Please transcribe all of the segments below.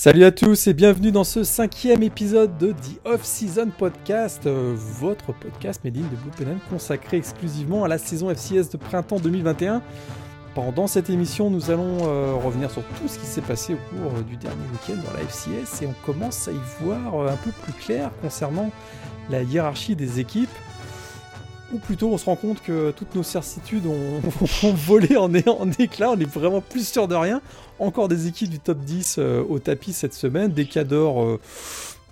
Salut à tous et bienvenue dans ce cinquième épisode de The Off-Season Podcast, euh, votre podcast made in de Blue consacré exclusivement à la saison FCS de printemps 2021. Pendant cette émission, nous allons euh, revenir sur tout ce qui s'est passé au cours euh, du dernier week-end dans la FCS et on commence à y voir un peu plus clair concernant la hiérarchie des équipes. Ou plutôt, on se rend compte que toutes nos certitudes ont, ont volé en, éclat, on est vraiment plus sûr de rien. Encore des équipes du top 10 euh, au tapis cette semaine, des cadors euh,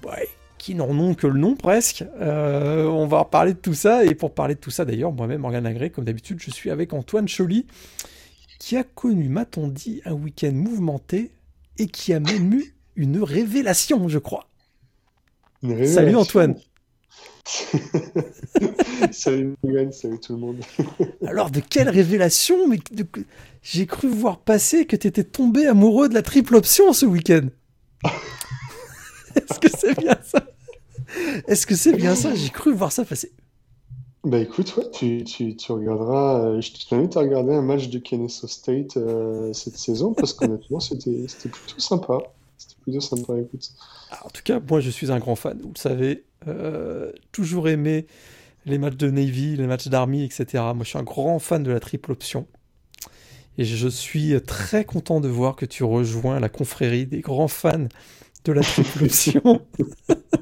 ouais, qui n'en ont que le nom presque. Euh, on va reparler de tout ça, et pour parler de tout ça d'ailleurs, moi-même, Morgan Lagré, comme d'habitude, je suis avec Antoine Choly, qui a connu, m'a-t-on dit, un week-end mouvementé, et qui a même eu une révélation, je crois. Une Salut. Antoine salut Morgan, salut tout le monde. Alors, de quelle révélation Mais de- j'ai cru voir passer que tu étais tombé amoureux de la triple option ce week-end. Est-ce que c'est bien ça? Est-ce que c'est bien ça? J'ai cru voir ça passer. Bah écoute, ouais, tu, tu, tu regarderas, euh, je t'invite à regarder un match de Kennesaw State euh, cette saison parce qu'honnêtement c'était plutôt sympa. C'était plutôt sympa, écoute. Ah, En tout cas, moi, je suis un grand fan, vous le savez. Euh, toujours aimé les matchs de Navy, les matchs d'Army, etc. Moi, je suis un grand fan de la triple option. Et je suis très content de voir que tu rejoins la confrérie des grands fans de la triple option.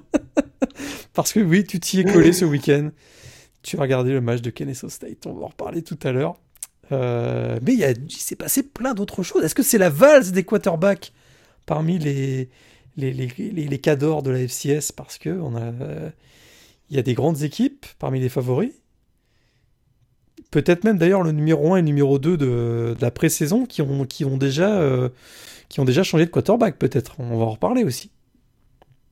Parce que oui, tu t'y es collé ce week-end. Tu as regardé le match de Kennesaw State. On va en reparler tout à l'heure. Euh, mais il, s'est passé plein d'autres choses. Est-ce que c'est la valse des quarterbacks parmi les, les, les, les, les cadors de la FCS parce que on a, euh, il y a des grandes équipes parmi les favoris. Peut-être même d'ailleurs le numéro 1 et le numéro 2 de, de la pré-saison qui ont, qui, ont déjà, euh, qui ont déjà changé de quarterback, peut-être. On va en reparler aussi.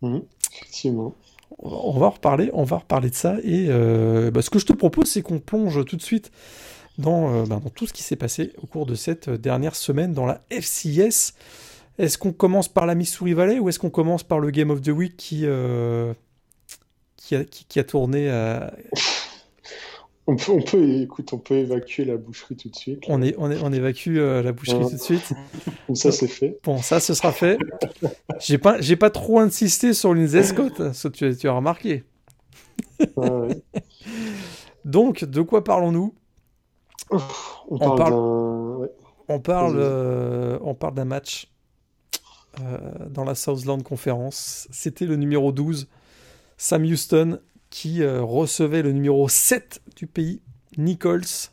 Mhm, effectivement. On va, on va en reparler, on va reparler de ça. Et euh, bah, ce que je te propose, c'est qu'on plonge tout de suite dans, bah, dans tout ce qui s'est passé au cours de cette dernière semaine dans la FCS. Est-ce qu'on commence par la Missouri Valley ou est-ce qu'on commence par le Game of the Week qui, euh, qui, a, qui, qui a tourné à... On peut, on peut, écoute, on peut évacuer la boucherie tout de suite. on, est, on, est, on évacue euh, la boucherie Ouais. tout de suite. Comme ça c'est fait. Bon, ça, ce sera fait. J'ai pas, j'ai pas trop insisté sur Lindsay Scott, hein, ça tu, tu as remarqué. Ouais, ouais. Donc, de quoi parlons-nous? On parle d'un. ouais. On parle, euh, on parle d'un match euh, dans la Southland Conference. C'était le numéro 12, Sam Houston, qui euh, recevait le numéro 7 du pays, Nichols.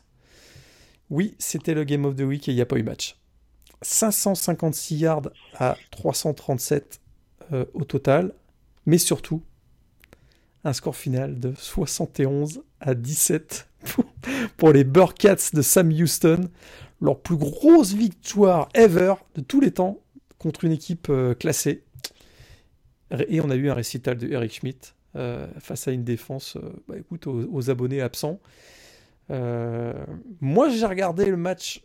Oui, c'était le Game of the Week et il n'y a pas eu match. 556 yards à 337 euh, au total, mais surtout un score final de 71 à 17 pour, les Burkats de Sam Houston leur plus grosse victoire ever de tous les temps contre une équipe euh, classée. Et on a eu un récital de Eric Schmidt euh, face à une défense, euh, bah, écoute, aux, abonnés absents. Moi, j'ai regardé le match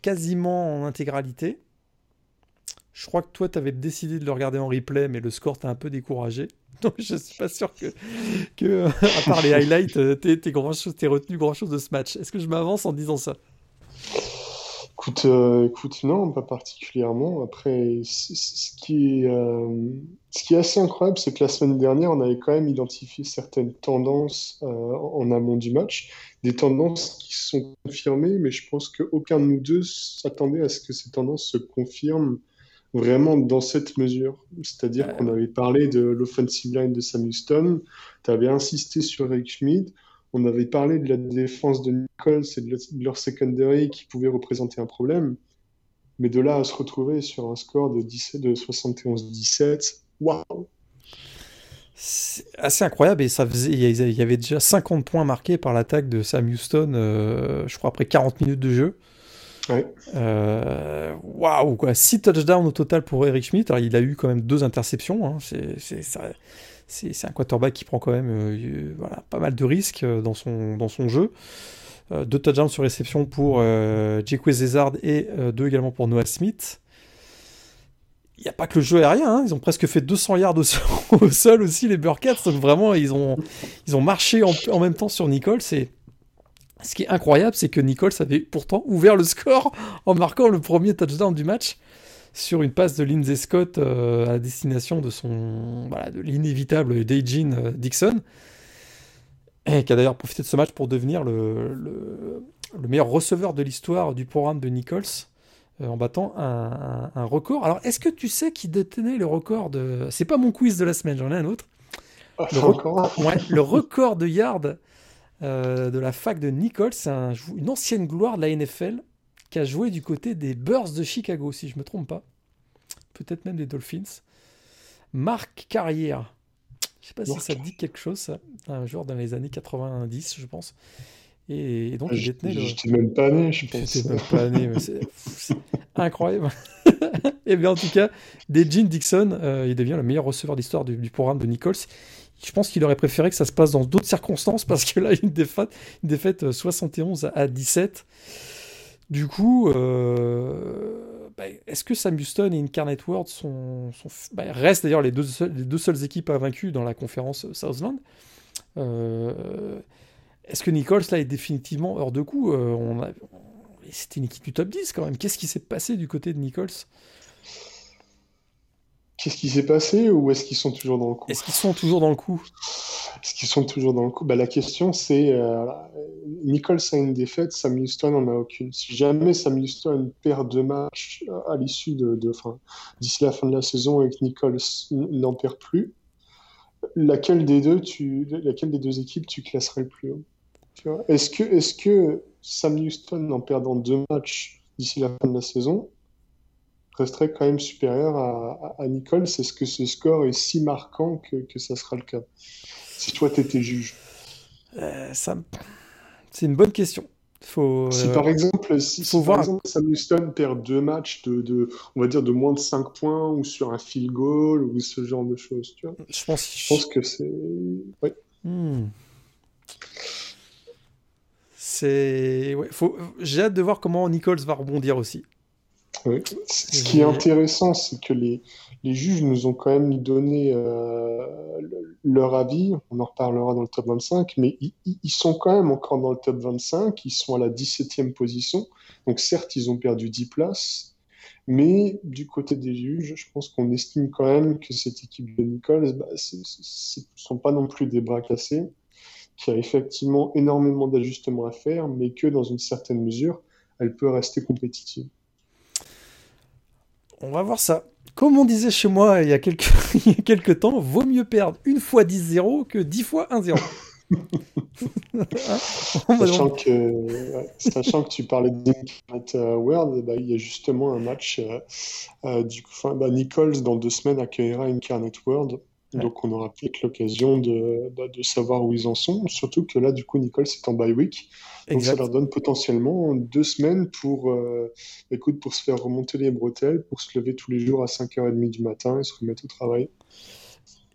quasiment en intégralité. Je crois que toi, tu avais décidé de le regarder en replay, mais le score t'a un peu découragé. Donc, je suis pas sûr que, à part les highlights, t'aies retenu grand chose de ce match. Est-ce que je m'avance en disant ça? Écoute, euh, écoute, non, pas particulièrement. Après, c- c- ce qui est, euh, ce qui est assez incroyable, c'est que la semaine dernière, on avait quand même identifié certaines tendances euh, en amont du match, des tendances qui sont confirmées, mais je pense qu'aucun de nous deux s'attendait à ce que ces tendances se confirment vraiment dans cette mesure. C'est-à-dire qu'on avait parlé de l'offensive line de Sam Houston, tu avais insisté sur Eric Schmidt, on avait parlé de la défense de Nichols et de, le- de leur secondary qui pouvait représenter un problème. Mais de là à se retrouver sur un score de, 17 de 71-17, waouh! C'est assez incroyable et ça faisait, il y avait déjà 50 points marqués par l'attaque de Sam Houston, euh, je crois après 40 minutes de jeu. Ouais. Euh, Waouh, quoi. 6 touchdowns au total pour Eric Schmidt. Alors, il a eu quand même deux interceptions. hein. C'est c'est- ça- c'est- c'est un quarterback qui prend quand même euh, voilà, pas mal de risques euh, dans son, dans son jeu. Euh, deux touchdowns sur réception pour euh, Jacques Zezard et euh, deux également pour Noah Smith. Il n'y a pas que le jeu aérien, hein. ils ont presque fait 200 yards au sol, au sol aussi, les Burkats. Vraiment, ils ont, ils ont marché en, même temps sur Nichols. Et ce qui est incroyable, c'est que Nichols avait pourtant ouvert le score en marquant le premier touchdown du match. Sur une passe de Lindsay Scott à la destination de son voilà, de l'inévitable Dejin Dixon, et qui a d'ailleurs profité de ce match pour devenir le, le, le meilleur receveur de l'histoire du programme de Nichols en battant un, un, record. Alors, est-ce que tu sais qui détenait le record de. C'est pas mon quiz de la semaine, j'en ai un autre. Le, ouais, le record de yards euh, de la fac de Nichols, c'est un, une ancienne gloire de la NFL qui a joué du côté des Bears de Chicago, si je me trompe pas. Peut-être même des Dolphins. Marc Carrière. Je sais pas si ça te dit quelque chose, ça. Un joueur dans les années 90, je pense. Et, donc, il détenait le. J'étais même pas né, je pense. J'étais même pas né, mais c'est incroyable. et bien, en tout cas, Dejin Dixon, euh, il devient le meilleur receveur d'histoire du, du, programme de Nichols je pense qu'il aurait préféré que ça se passe dans d'autres circonstances parce que là, une défaite, une défaite 71 euh, à 17. Du coup, euh, bah, est-ce que Sam Houston et Incarnate World sont, sont bah, restent d'ailleurs les deux, seules, les deux seules équipes invaincues dans la conférence Southland euh, Est-ce que Nichols là est définitivement hors de coup on C'était une équipe du top 10 quand même. Qu'est-ce qui s'est passé du côté de Nichols? Qu'est-ce qui s'est passé ou est-ce qu'ils sont toujours dans le coup? Est-ce qu'ils sont toujours dans le coup? Est-ce qu'ils sont toujours dans le coup bah, La question c'est euh, Nichols a une défaite, Sam Houston n'en a aucune. Si jamais Sam Houston perd deux matchs à l'issue de, d'ici la fin de la saison et que Nichols n'en perd plus, laquelle des deux tu, laquelle des deux équipes tu classerais le plus haut? Est-ce que, est-ce que Sam Houston en perdant deux matchs d'ici la fin de la saison resterait quand même supérieur à, à, Nicole? C'est ce que ce score est si marquant que, que ça sera le cas. Si toi, tu étais juge. Euh, ça... C'est une bonne question. Faut, si par exemple, si, voir... par exemple Sam Houston perd deux matchs de, de, on va dire de moins de 5 points ou sur un field goal ou ce genre de choses, tu vois. Je pense, je pense que c'est. Ouais. Hmm. C'est. Ouais, faut... J'ai hâte de voir comment Nichols va rebondir aussi. Oui. Ce qui est intéressant, c'est que les, les, juges nous ont quand même donné euh, leur avis. On en reparlera dans le top 25, mais ils, ils, sont quand même encore dans le top 25. Ils sont à la 17e position. Donc, certes, ils ont perdu 10 places. Mais du côté des juges, je pense qu'on estime quand même que cette équipe de Nichols bah, ne sont pas non plus des bras cassés, qu'il y a effectivement énormément d'ajustements à faire, mais que dans une certaine mesure, elle peut rester compétitive. On va voir ça. Comme on disait chez moi il y a quelques, quelques temps, vaut mieux perdre une fois 10-0 que 10 fois 1-0. sachant, que, sachant que tu parlais d'Incarnate euh, World, bah, il y a justement un match euh, euh, du coup, bah, Nichols dans deux semaines accueillera Incarnate World. Donc on aura peut-être l'occasion de, bah, de, savoir où ils en sont. Surtout que là, du coup, Nicole, c'est en bye week. Donc ça leur donne potentiellement deux semaines pour, euh, écoute, pour se faire remonter les bretelles, pour se lever tous les jours à 5h30 du matin et se remettre au travail.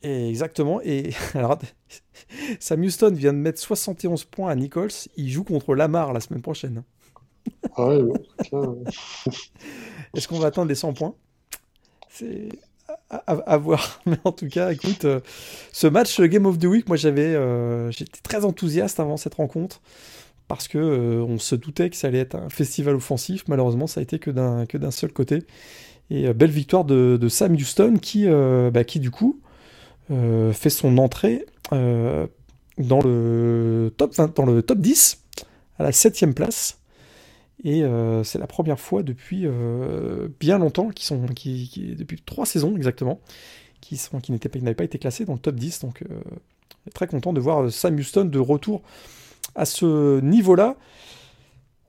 exactement. Et alors, Sam Houston vient de mettre 71 points à Nichols. Il joue contre Lamar la semaine prochaine. Ah ouais, Est-ce qu'on va atteindre les 100 points? C'est à, voir. Mais en tout cas, écoute, euh, ce match Game of the Week, moi j'avais, euh, j'étais très enthousiaste avant cette rencontre parce que euh, on se doutait que ça allait être un festival offensif. Malheureusement, ça a été que d'un que d'un seul côté. Et belle victoire de, de, Sam Houston qui, bah, qui du coup fait son entrée dans le top 20, dans le top 10 à la 7 place. Et euh, c'est la première fois depuis euh, bien longtemps, sont, depuis trois saisons exactement, qui n'avaient pas, été classés dans le top 10. Donc euh, très content de voir Sam Houston de retour à ce niveau-là.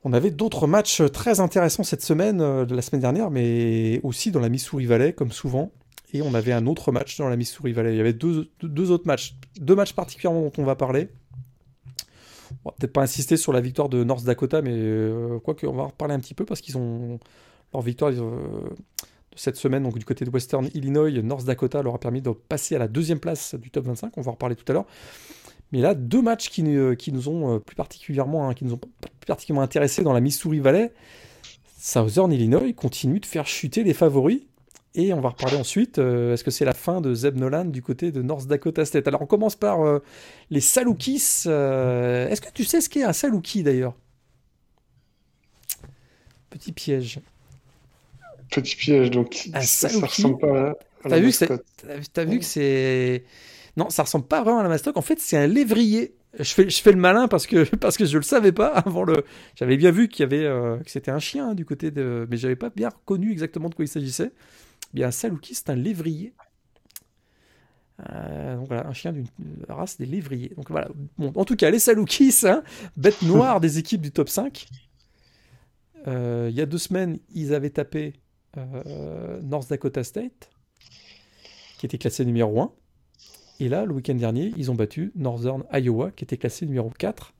On avait d'autres matchs très intéressants cette semaine, de la semaine dernière, mais aussi dans la Missouri Valley, comme souvent. Et on avait un autre match dans la Missouri Valley. Il y avait deux, deux autres matchs, deux matchs particulièrement dont on va parler. On va peut-être pas insister sur la victoire de North Dakota, mais euh, quoi qu'on va en reparler un petit peu parce qu'ils ont leur victoire euh, de cette semaine, donc du côté de Western Illinois, North Dakota leur a permis de passer à la deuxième place du top 25. On va en reparler tout à l'heure. Mais là, deux matchs qui, qui nous ont plus particulièrement, hein, qui nous ont plus particulièrement intéressés dans la Missouri Valley. Southern Illinois continue de faire chuter les favoris. Et on va reparler ensuite, euh, est-ce que c'est la fin de Zeb Nolan du côté de North Dakota State? Alors on commence par euh, les Salukis. Euh, est-ce que tu sais ce qu'est un Saluki d'ailleurs? Petit piège. Petit piège, donc Un ça, ça ressemble pas à, la T'as vu, que c'est- mascotte. t'as t'as vu que c'est. Non, ça ressemble pas vraiment à la mastoc. En fait, c'est un lévrier. Je fais, je fais le malin parce que, parce que je le savais pas avant le. J'avais bien vu qu'il y avait, que c'était un chien hein, du côté de. Mais j'avais pas bien reconnu exactement de quoi il s'agissait. Bien, un c'est un lévrier. Euh, donc voilà, un chien d'une race des lévriers. Donc voilà. Bon, en tout cas, les Salukis, hein, bête noire des équipes du top 5. Euh, il y a deux semaines, ils avaient tapé euh, North Dakota State, qui était classé numéro 1. Et là, le week-end dernier, ils ont battu Northern Iowa, qui était classé numéro 4.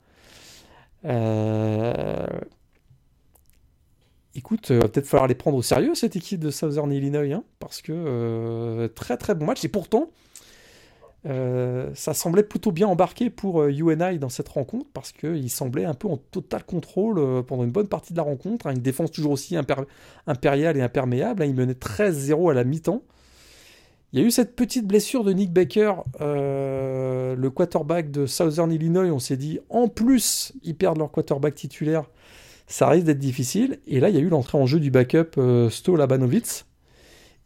Écoute, euh, va peut-être falloir les prendre au sérieux, cette équipe de Southern Illinois, hein, parce que euh, très très bon match. Et pourtant, euh, ça semblait plutôt bien embarqué pour UNI dans cette rencontre, parce qu'ils semblaient un peu en total contrôle pendant une bonne partie de la rencontre. hein, une défense toujours aussi impér- impériale et imperméable. hein, ils menaient 13-0 à la mi-temps. Il y a eu cette petite blessure de Nick Baker, le quarterback de Southern Illinois. On s'est dit, en plus, ils perdent leur quarterback titulaire. Ça risque d'être difficile. Et là, il y a eu l'entrée en jeu du backup euh, Sto Labanovitz.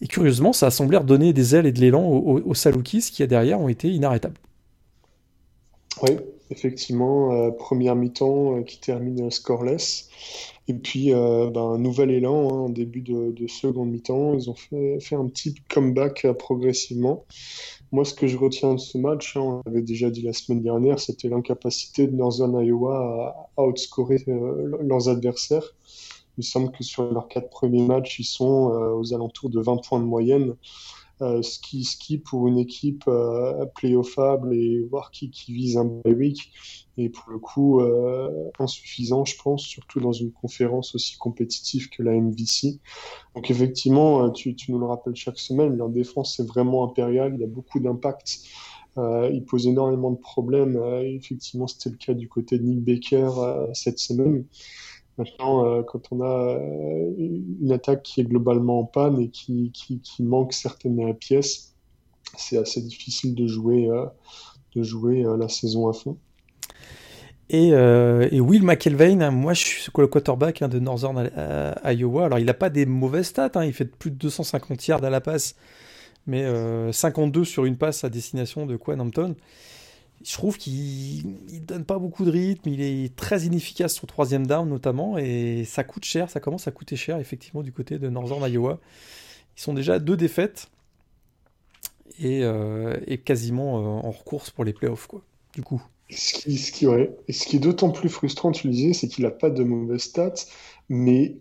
Et curieusement, ça a semblé redonner des ailes et de l'élan aux, aux- Salukis qui, derrière, ont été inarrêtables. Oui, effectivement, euh, première mi-temps euh, qui termine scoreless. Et puis, euh, ben, un nouvel élan hein, en début de, de seconde mi-temps. Ils ont fait, un petit comeback progressivement. Moi, ce que je retiens de ce match, hein, on l'avait déjà dit la semaine dernière, c'était l'incapacité de Northern Iowa à, à outscorer euh, leurs adversaires. Il me semble que sur leurs quatre premiers matchs, ils sont euh, aux alentours de 20 points de moyenne. Ce qui, ce qui pour une équipe euh, playoffable et voire qui, qui vise un bye week est pour le coup euh, insuffisant, je pense, surtout dans une conférence aussi compétitive que la MVC. Donc effectivement, euh, tu, tu nous le rappelles chaque semaine, leur défense est vraiment impériale, il y a beaucoup d'impact. Euh, il pose énormément de problèmes. Euh, effectivement, c'était le cas du côté de Nick Baker euh, cette semaine. Maintenant, euh, quand on a euh, une attaque qui est globalement en panne et qui, qui, qui manque certaines pièces, c'est assez difficile de jouer, euh, de jouer la saison à fond. Et, Will McElvain, hein, moi je suis le quarterback hein, de Northern Iowa. Alors il n'a pas des mauvaises stats, hein, il fait plus de 250 yards à la passe, mais euh, 52 sur une passe à destination de Quan Hampton. Je trouve qu'il ne donne pas beaucoup de rythme, il est très inefficace sur troisième down notamment, et ça coûte cher, ça commence à coûter cher effectivement du côté de Northern Iowa. Ils sont déjà à deux défaites et, euh, quasiment euh, en recourse pour les playoffs, quoi, du coup. Ce qui. Et ce qui est d'autant plus frustrant, tu le disais, c'est qu'il n'a pas de mauvaises stats, mais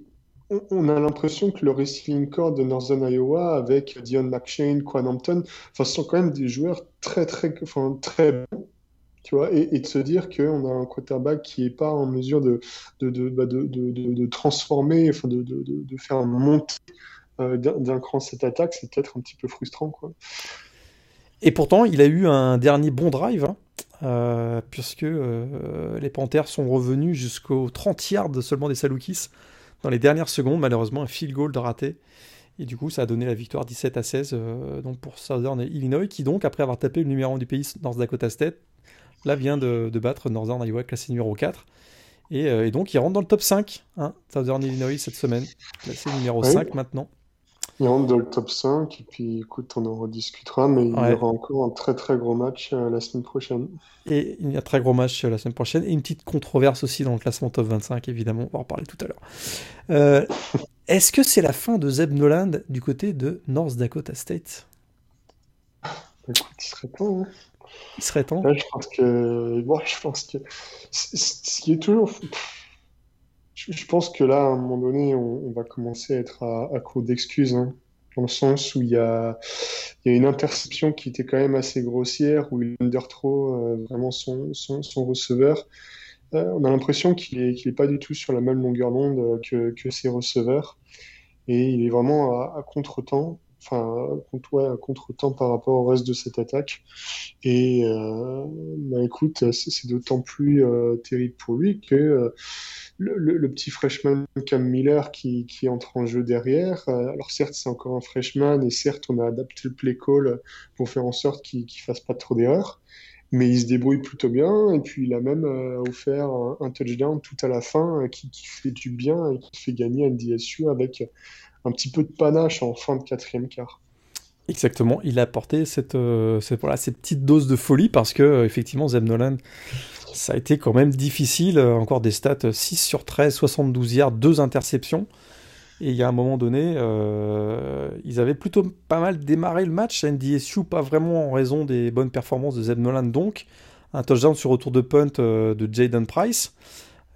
on, a l'impression que le receiving core de Northern Iowa, avec Dion McShane, Quan Hampton, enfin, ce sont quand même des joueurs très, très, enfin, très bons. Tu vois, et, de se dire qu'on a un quarterback qui n'est pas en mesure de, bah, de, de, de, de transformer, enfin de, faire monter euh, d'un cran cette attaque, c'est peut-être un petit peu frustrant, quoi. Et pourtant, il a eu un dernier bon drive, hein, euh, puisque euh, les Panthers sont revenus jusqu'aux 30 yards seulement des Salukis dans les dernières secondes. Malheureusement, un field goal de raté. Et du coup, ça a donné la victoire 17 à 16 euh, donc pour Southern Illinois, qui donc, après avoir tapé le numéro 1 du pays, North Dakota State, là vient de, de battre Northern Iowa, classé numéro 4. Et, euh, et, donc, il rentre dans le top 5, hein, Southern Illinois cette semaine, classé numéro Oui. 5 maintenant. Il rentre dans le top 5, et puis écoute, on en rediscutera, mais il Ouais. y aura encore un très très gros match euh, la semaine prochaine. Et il y a un très gros match euh, la semaine prochaine. Et une petite controverse aussi dans le classement top 25, évidemment. On va en parler tout à l'heure. Euh, Est-ce que c'est la fin de Zeb Noland du côté de North Dakota State? Écoute, il serait temps. hein. Il serait temps. Je pense que, moi, je pense que ce qui est toujours, je, pense que là, à un moment donné, on, va commencer à être à, à court d'excuses, hein, dans le sens où il y a, une interception qui était quand même assez grossière, où il underthrow euh, vraiment son, son, son receveur. Euh, on a l'impression qu'il est, qu'il est pas du tout sur la même longueur d'onde euh, que, que ses receveurs, et il est vraiment à, à contre-temps, enfin, contre, ouais, contre-temps par rapport au reste de cette attaque. Et euh, bah, écoute, c'est d'autant plus euh, terrible pour lui que euh, le, petit freshman Cam Miller qui, qui entre en jeu derrière, euh, alors certes c'est encore un freshman et certes on a adapté le play call pour faire en sorte qu'il fasse pas trop d'erreurs, mais il se débrouille plutôt bien et puis il a même euh, offert un, touchdown tout à la fin euh, qui, qui fait du bien et qui fait gagner NDSU avec un petit peu de panache en fin de quatrième quart. Exactement, il a apporté cette, cette, voilà, cette petite dose de folie parce que effectivement Zeb Nolan, ça a été quand même difficile. Encore des stats 6 sur 13, 72 yards, 2 interceptions. Et il y a un moment donné, euh, ils avaient plutôt pas mal démarré le match. NDSU, pas vraiment en raison des bonnes performances de Zeb Nolan, donc. Un touchdown sur retour de punt euh, de Jaden Price.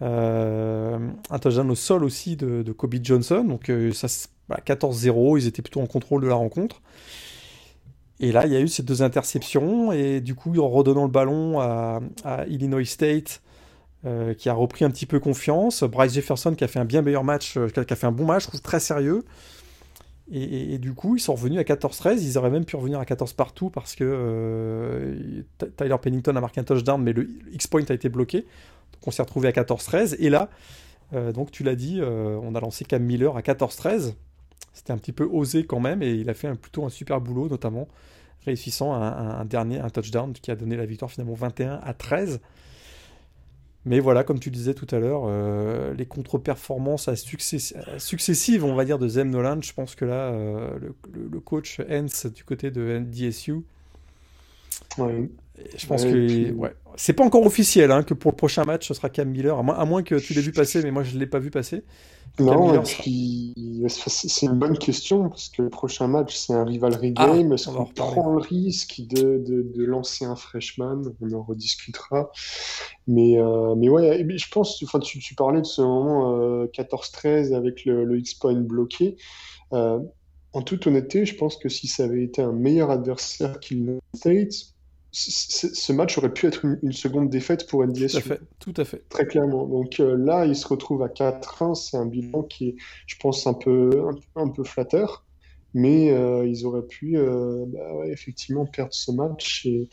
Euh, un touchdown au sol aussi de, Kobe Johnson. Donc ça, 14-0, ils étaient plutôt en contrôle de la rencontre. Et là, il y a eu ces deux interceptions. Et du coup, en redonnant le ballon à Illinois State, euh, qui a repris un petit peu confiance. Bryce Jefferson qui a fait un bien meilleur match, euh, qui a fait un bon match, je trouve très sérieux. Et, du coup, ils sont revenus à 14-13. Ils auraient même pu revenir à 14 partout parce que euh, Tyler Pennington a marqué un touchdown, mais le X-point a été bloqué. Donc on s'est retrouvé à 14-13. Et là, donc tu l'as dit, on a lancé Cam Miller à 14-13. C'était un petit peu osé quand même, et il a fait un, plutôt un super boulot, notamment réussissant un, dernier un touchdown qui a donné la victoire finalement 21 à 13. Mais voilà, comme tu disais tout à l'heure, euh, les contre-performances successives, on va dire, de Zem Nolan, je pense que là, euh, le, coach Hens du côté de NDSU, je pense que ouais. c'est pas encore officiel hein, que pour le prochain match ce sera Cam Miller, à moins, que tu l'aies vu passer, mais moi je l'ai pas vu passer. Non, c'est une bonne question parce que le prochain match c'est un rivalry ah, game. Est-ce qu'on prend le risque de, de, lancer un freshman? On en rediscutera. Mais, euh, mais ouais, je pense, enfin, tu, tu parlais de ce moment 14-13 euh, avec le, le X-Point bloqué. Euh, en toute honnêteté, je pense que si ça avait été un meilleur adversaire qu'il States, ce match aurait pu être une, seconde défaite pour NDSU. Tout à fait, tout à fait. Très clairement. Donc euh, là, il se retrouve à 4-1. C'est un bilan qui est, je pense, un peu, un peu flatteur mais euh, ils auraient pu euh, bah effectivement perdre ce match et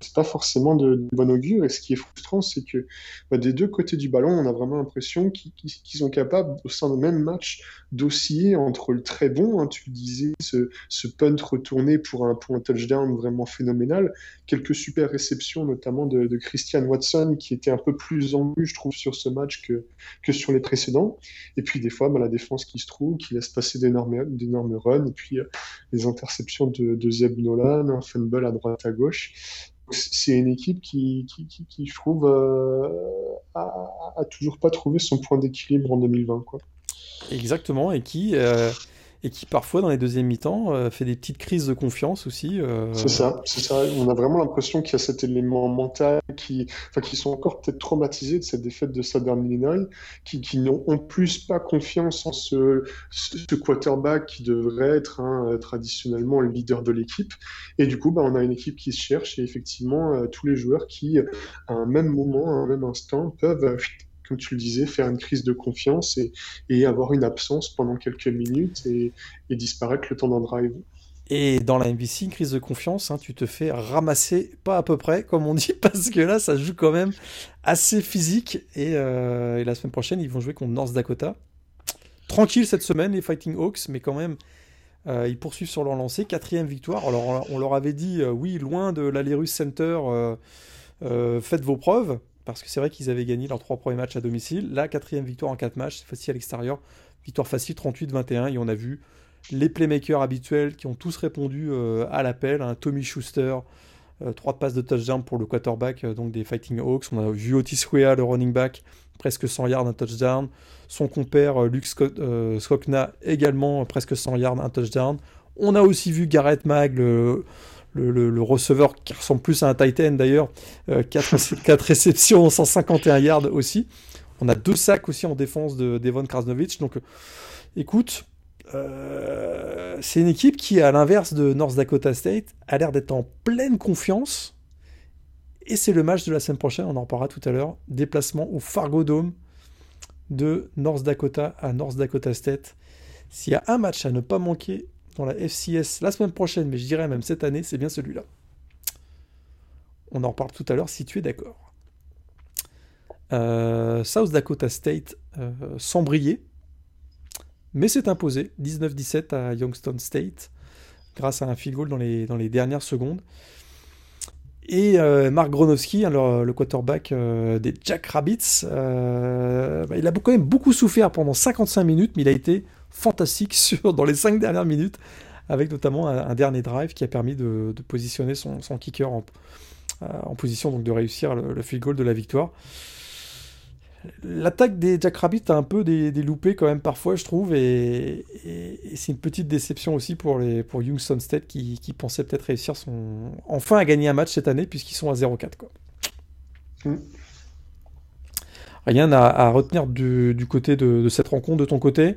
c'est pas forcément de, bon augure. Et ce qui est frustrant c'est que bah, des deux côtés du ballon on a vraiment l'impression qu'ils sont capables au sein du même match d'osciller entre le très bon hein, tu disais ce, ce, punt retourné pour un, pour un touchdown vraiment phénoménal quelques super réceptions notamment de, de Christian Watson qui était un peu plus en vue je trouve sur ce match que, que sur les précédents. Et puis des fois bah, la défense qui se trouve qui laisse passer d'énormes runs puis euh, les interceptions de, Zeb Nolan, un fumble à droite à gauche. C'est une équipe qui, je trouve, euh, a, toujours pas trouvé son point d'équilibre en 2020. Quoi. Exactement, et qui, euh, et qui parfois dans les deuxièmes mi-temps euh, fait des petites crises de confiance aussi. Euh. C'est ça, c'est ça. On a vraiment l'impression qu'il y a cet élément mental qui, enfin, qui sont encore peut-être traumatisés de cette défaite de Southern Illinois, qui, qui n'ont en plus pas confiance en ce, ce quarterback qui devrait être hein, traditionnellement le leader de l'équipe. Et du coup, bah, on a une équipe qui se cherche et effectivement euh, tous les joueurs qui, à un même moment, à un même instant, peuvent comme tu le disais, faire une crise de confiance et, avoir une absence pendant quelques minutes et, disparaître le temps d'un drive. Et dans la MVC, une crise de confiance, hein, tu te fais ramasser, pas à peu près, comme on dit, parce que là, ça joue quand même assez physique. Et, euh, la semaine prochaine, ils vont jouer contre North Dakota. Tranquille cette semaine, les Fighting Hawks, mais quand même, euh, ils poursuivent sur leur lancée. Quatrième victoire. Alors, on leur avait dit, euh, oui, loin de l'Alerus Center, faites vos preuves parce que c'est vrai qu'ils avaient gagné leurs trois premiers matchs à domicile. La quatrième victoire en quatre matchs, c'est facile à l'extérieur. Victoire facile 38-21 et on a vu les playmakers habituels qui ont tous répondu euh, à l'appel. Hein. Tommy Schuster, euh, trois passes de touchdown pour le quarterback euh, donc des Fighting Hawks. On a vu Otis Wea, le running back, presque 100 yards, un touchdown. Son compère Luke Skokna également presque 100 yards, un touchdown. On a aussi vu Garrett Mag, le le, receveur qui ressemble plus à un Titan d'ailleurs, 4, euh, réceptions, 151 yards aussi. On a deux sacs aussi en défense de Devon Krasnovich. Donc écoute, euh, c'est une équipe qui, à l'inverse de North Dakota State, a l'air d'être en pleine confiance. Et c'est le match de la semaine prochaine, on en reparlera tout à l'heure. Déplacement au Fargo Dome de North Dakota à North Dakota State. S'il y a un match à ne pas manquer la FCS la semaine prochaine, mais je dirais même cette année, c'est bien celui-là. On en reparle tout à l'heure si tu es d'accord. Euh, South Dakota State euh, sans briller, mais c'est imposé 19-17 à Youngstown State grâce à un field goal dans les, dans les dernières secondes. Et euh, Mark Gronowski, alors, le quarterback des Jack Rabbits, bah, il a quand même beaucoup souffert pendant 55 minutes, mais il a été fantastique sur, dans les cinq dernières minutes, avec notamment un, dernier drive qui a permis de, positionner son, kicker en, en, position donc de réussir le, le field goal de la victoire. L'attaque des Jackrabbits a un peu des, loupés quand même parfois, je trouve, et, c'est une petite déception aussi pour, les, pour Youngstown State qui, qui pensait peut-être réussir son... enfin à gagner un match cette année puisqu'ils sont à 0-4. Quoi. Mm. Rien à, retenir du, côté de, cette rencontre de ton côté?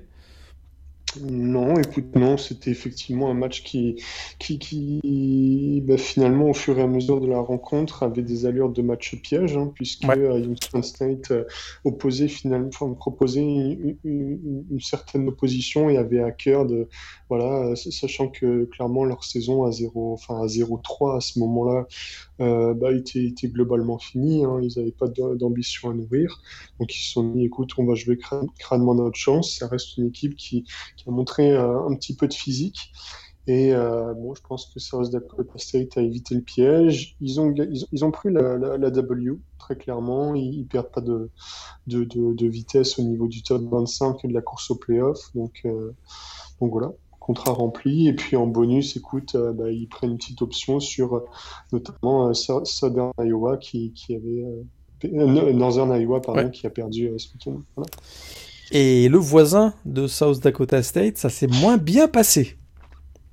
Non, écoute, non, c'était effectivement un match qui, qui, qui bah, finalement, au fur et à mesure de la rencontre, avait des allures de match piège, hein, puisque euh, Youngstown State euh, opposait finalement, proposait une, certaine opposition et avait à cœur de, voilà, sachant que clairement leur saison à 0, enfin à 0-3 à ce moment-là, euh, bah, était, était, globalement finie. Hein, ils n'avaient pas d'ambition à nourrir, donc ils se sont dit, écoute, on va jouer crânement notre chance. Ça reste une équipe qui qui a montré euh, un petit peu de physique. Et euh, bon, je pense que South Dakota State a évité le piège. Ils ont, ils, ont pris la, la, W, très clairement. Ils, ne perdent pas de, de, de, vitesse au niveau du top 25 et de la course au playoff. Donc, euh, donc voilà, contrat rempli. Et puis en bonus, écoute, bah, ils prennent une petite option sur notamment Southern Iowa qui, qui avait. Northern Iowa, pardon, qui a perdu ce week-end. Voilà. Et le voisin de South Dakota State, ça s'est moins bien passé.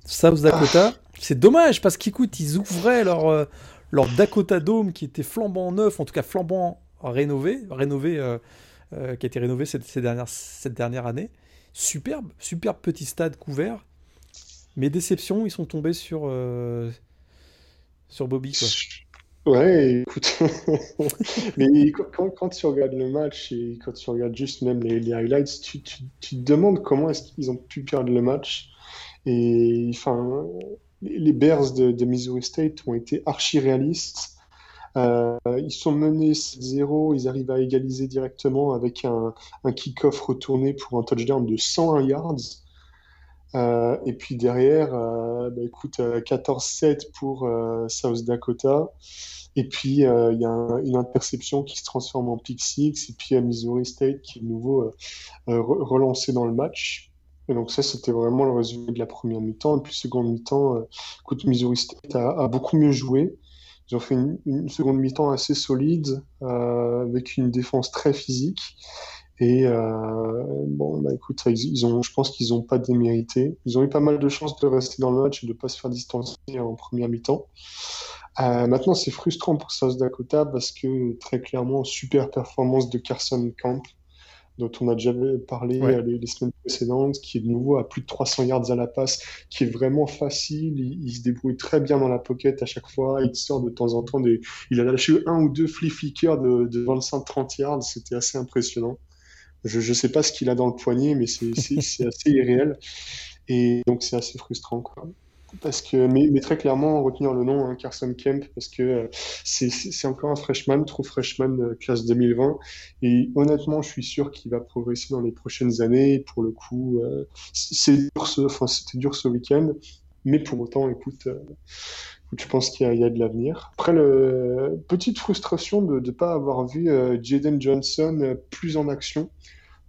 South Dakota, c'est dommage parce qu'écoute, ils ouvraient leur, euh, leur Dakota Dome qui était flambant neuf, en tout cas flambant rénové, rénové, euh, euh, qui a été rénové cette, ces dernières, cette dernière année. Superbe, superbe petit stade couvert. Mais déception, ils sont tombés sur, sur Bobby. Ouais, écoute, mais quand, quand, tu regardes le match et quand tu regardes juste même les, highlights, tu, tu, tu, te demandes comment est-ce qu'ils ont pu perdre le match. Et enfin, les Bears de, de Missouri State ont été archi réalistes. Euh, ils sont menés 7-0, ils arrivent à égaliser directement avec un, un kick-off retourné pour un touchdown de 101 yards. Euh, et puis derrière, euh, bah, écoute, 14-7 euh, pour South Dakota. Et puis, il y a une interception qui se transforme en pick six. Et puis, à Missouri State qui est de nouveau relancé dans le match. Et donc ça, c'était vraiment le résumé de la première mi-temps. Et puis, seconde mi-temps, écoute, Missouri State a, beaucoup mieux joué. Ils ont fait une, seconde mi-temps assez solide, avec une défense très physique. Et euh, bon, bah écoute, ils ont, je pense qu'ils n'ont pas démérité. Ils ont eu pas mal de chances de rester dans le match et de ne pas se faire distancer en première mi-temps. Euh, maintenant, c'est frustrant pour South Dakota parce que très clairement, super performance de Carson Camp, dont on a déjà parlé euh, les, semaines précédentes, qui est de nouveau à plus de 300 yards à la passe, qui est vraiment facile. Il, se débrouille très bien dans la pocket à chaque fois. Il sort de temps en temps des. Il a lâché un ou deux flea flickers de, de 25-30 yards. C'était assez impressionnant. Je ne sais pas ce qu'il a dans le poignet, mais c'est assez irréel. Et donc, c'est assez frustrant. Quoi. Parce que, mais, mais, très clairement, retenir le nom, hein, Carson Kemp, parce que euh, c'est encore un freshman, trop freshman euh, classe 2020. Et honnêtement, je suis sûr qu'il va progresser dans les prochaines années. Pour le coup, euh, c'est dur ce, enfin, c'était dur ce week-end. Mais pour autant, écoute, je pense qu'il y, a de l'avenir. Après, le, petite frustration de ne pas avoir vu euh, Jaden Johnson euh, plus en action.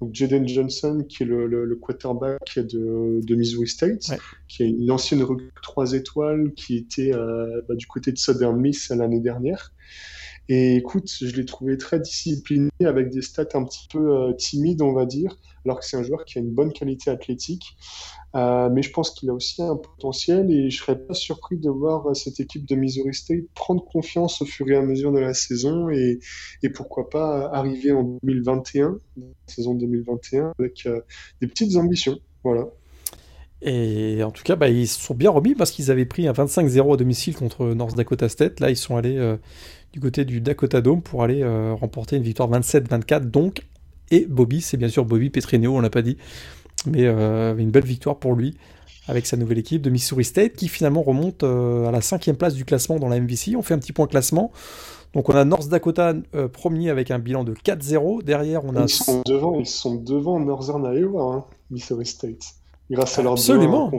Donc Jaden Johnson, qui est le, le, quarterback de, de, Missouri State, qui est une ancienne recrue 3 étoiles, qui était euh, bah, du côté de Southern Miss l'année dernière. Et écoute, je l'ai trouvé très discipliné, avec des stats un petit peu timides, on va dire, alors que c'est un joueur qui a une bonne qualité athlétique. Euh, mais je pense qu'il a aussi un potentiel et je serais pas surpris de voir euh, cette équipe de Missouri State prendre confiance au fur et à mesure de la saison et, et pourquoi pas arriver en 2021, saison 2021, avec euh, des petites ambitions. Voilà. Et en tout cas, bah, ils se sont bien remis parce qu'ils avaient pris un 25-0 à domicile contre North Dakota State. Là, ils sont allés du côté du Dakota Dome pour aller remporter une victoire 27-24. Donc, et Bobby, c'est bien sûr Bobby Petrineo, on l'a pas dit, mais euh, une belle victoire pour lui avec sa nouvelle équipe de Missouri State qui finalement remonte euh, à la cinquième place du classement dans la MVC. On fait un petit point classement. Donc on a North Dakota euh, premier avec un bilan de 4-0. Derrière on a... Ils sont devant, ils sont devant Northern Iowa, hein, Missouri State. Grâce à leur Absolument.